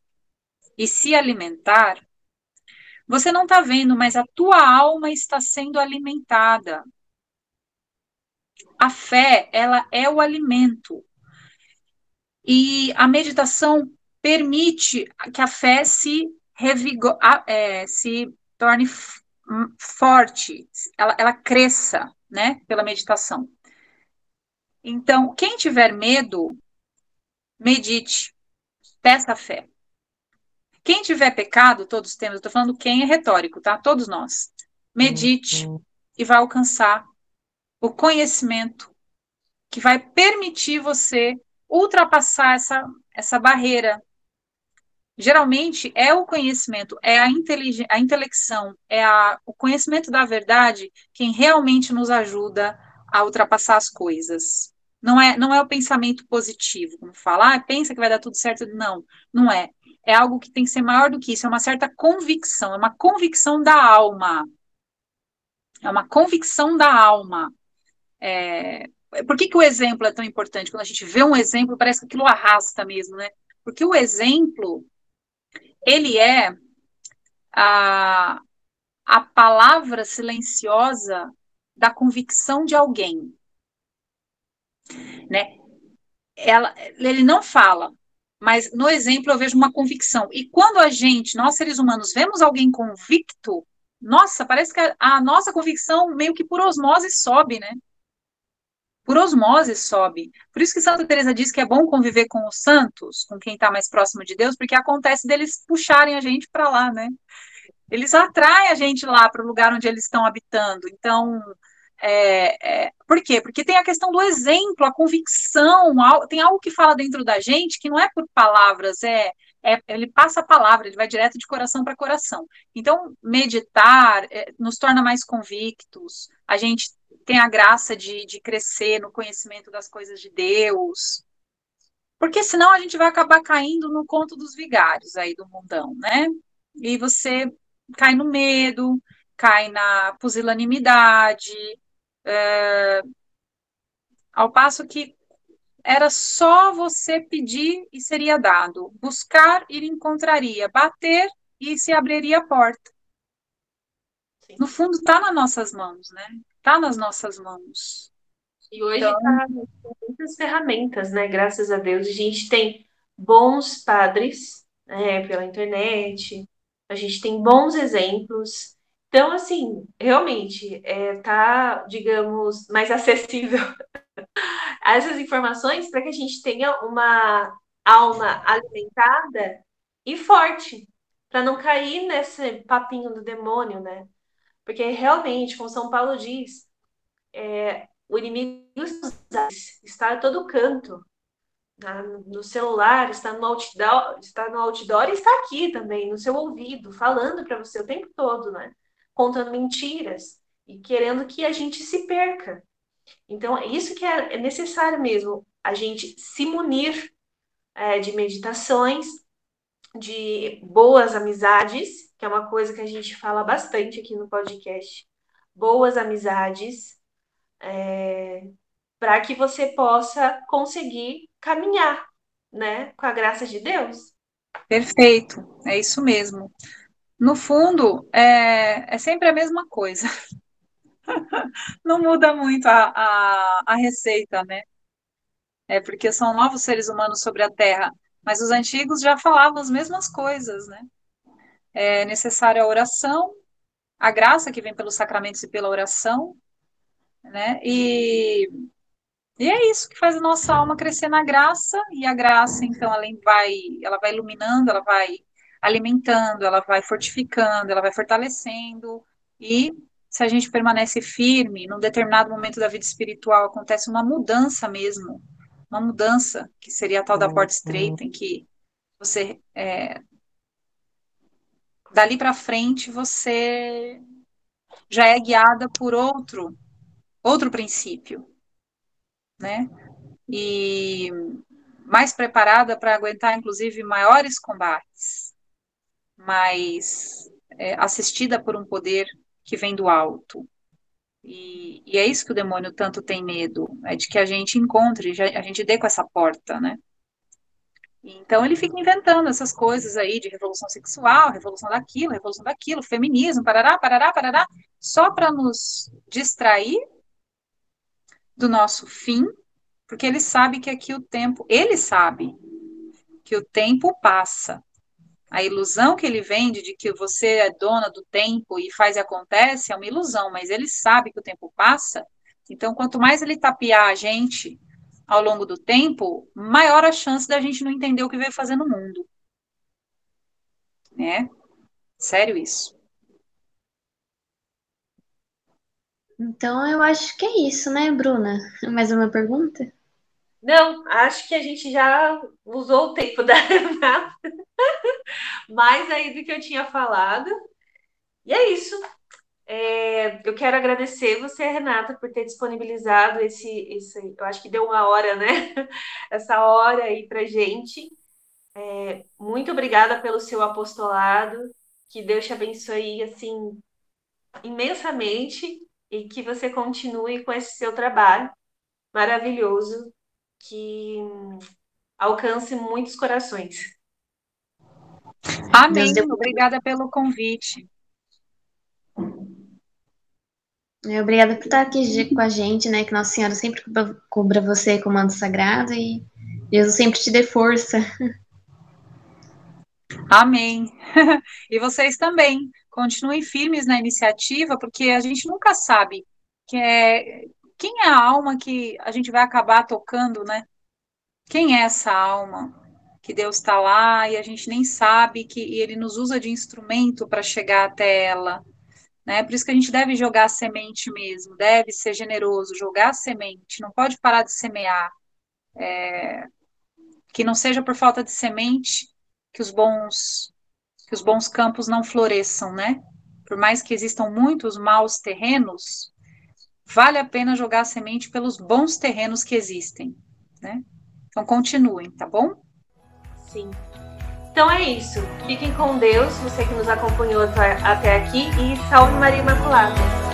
e se alimentar, você não está vendo, mas a tua alma está sendo alimentada. A fé, ela é o alimento. E a meditação permite que a fé se revigor, é, se torne forte, ela, ela cresça, né, pela meditação. Então, quem tiver medo, medite, peça fé. Quem tiver pecado, todos temos, eu estou falando quem é retórico, tá? Todos nós. Medite uhum. e vai alcançar o conhecimento que vai permitir você ultrapassar essa, essa barreira geralmente é o conhecimento, é a, inteligência, a intelecção, é a, o conhecimento da verdade quem realmente nos ajuda a ultrapassar as coisas. Não é, não é o pensamento positivo, como falar, ah, pensa que vai dar tudo certo. Não, não é. É algo que tem que ser maior do que isso, é uma certa convicção, é uma convicção da alma. É uma convicção da alma. É, por que, que o exemplo é tão importante? Quando a gente vê um exemplo, parece que aquilo arrasta mesmo, né? Porque o exemplo ele é a, a palavra silenciosa da convicção de alguém, né? Ela, ele não fala, mas no exemplo eu vejo uma convicção. E quando a gente, nós seres humanos, vemos alguém convicto, nossa, parece que a, a nossa convicção meio que por osmose sobe, né? Por osmose sobe. Por isso que Santa Teresa diz que é bom conviver com os santos, com quem está mais próximo de Deus, porque acontece deles puxarem a gente para lá, né? Eles atraem a gente lá para o lugar onde eles estão habitando. Então, é, é, por quê? Porque tem a questão do exemplo, a convicção, tem algo que fala dentro da gente que não é por palavras, é, é ele passa a palavra, ele vai direto de coração para coração. Então, meditar é, nos torna mais convictos, a gente tem a graça de, de crescer no conhecimento das coisas de Deus. Porque senão a gente vai acabar caindo no conto dos vigários aí do mundão, né? E você cai no medo, cai na pusilanimidade, é, ao passo que era só você pedir e seria dado, buscar e encontraria, bater e se abriria a porta. Sim. No fundo, está nas nossas mãos, né? Está nas nossas mãos. E hoje então... com muitas ferramentas, né? Graças a Deus. A gente tem bons padres né, pela internet, a gente tem bons exemplos. Então, assim, realmente, é, tá, digamos, mais acessível a essas informações para que a gente tenha uma alma alimentada e forte, para não cair nesse papinho do demônio, né? Porque realmente, como São Paulo diz, é, o inimigo está a todo canto. Tá? No celular, está no outdoor, está no outdoor e está aqui também, no seu ouvido, falando para você o tempo todo, né? Contando mentiras e querendo que a gente se perca. Então, é isso que é necessário mesmo, a gente se munir é, de meditações, de boas amizades, que é uma coisa que a gente fala bastante aqui no podcast. Boas amizades, é, para que você possa conseguir caminhar, né, com a graça de Deus. Perfeito, é isso mesmo. No fundo, é, é sempre a mesma coisa. Não muda muito a, a, a receita, né? É porque são novos seres humanos sobre a Terra, mas os antigos já falavam as mesmas coisas, né? É necessária a oração, a graça que vem pelos sacramentos e pela oração, né? E, E é isso que faz a nossa alma crescer na graça, e a graça, então, ela vai, ela vai iluminando, ela vai alimentando, ela vai fortificando, ela vai fortalecendo, e se a gente permanece firme, num determinado momento da vida espiritual acontece uma mudança mesmo, uma mudança, que seria a tal da porta estreita, em que você, é, dali para frente, você já é guiada por outro, outro princípio, né? E mais preparada para aguentar, inclusive, maiores combates, mais é, assistida por um poder que vem do alto. E, e, é isso que o demônio tanto tem medo, é de que a gente encontre, a gente dê com essa porta, né? Então ele fica inventando essas coisas aí de revolução sexual, revolução daquilo, revolução daquilo, feminismo, parará, parará, parará, só para nos distrair do nosso fim, porque ele sabe que aqui o tempo, ele sabe que o tempo passa. A ilusão que ele vende de que você é dona do tempo e faz e acontece é uma ilusão, mas ele sabe que o tempo passa. Então, quanto mais ele tapear a gente ao longo do tempo, maior a chance da gente não entender o que veio fazer no mundo. Né? Sério isso. Então, eu acho que é isso, né, Bruna? Mais uma pergunta? Não, acho que a gente já usou o tempo da Renata, mais aí do que eu tinha falado. E é isso. É, eu quero agradecer você, Renata, por ter disponibilizado esse, esse. Eu acho que deu uma hora, né? Essa hora aí pra gente. É, muito obrigada pelo seu apostolado. Que Deus te abençoe, assim, imensamente. E que você continue com esse seu trabalho maravilhoso que alcance muitos corações. Amém. Obrigada pelo convite. É, obrigada por estar aqui com a gente, né? Que Nossa Senhora sempre cubra você com o manto sagrado e Jesus sempre te dê força. Amém. E vocês também. Continuem firmes na iniciativa, porque a gente nunca sabe que é, quem é a alma que a gente vai acabar tocando, né? Quem é essa alma que Deus está lá e a gente nem sabe que Ele nos usa de instrumento para chegar até ela, né? Por isso que a gente deve jogar a semente mesmo, deve ser generoso, jogar a semente, não pode parar de semear. É, que não seja por falta de semente que os bons que os bons campos não floresçam, né? Por mais que existam muitos maus terrenos, vale a pena jogar a semente pelos bons terrenos que existem, né? Então continuem, tá bom? Sim. Então é isso. Fiquem com Deus, você que nos acompanhou até aqui, e salve Maria Imaculada.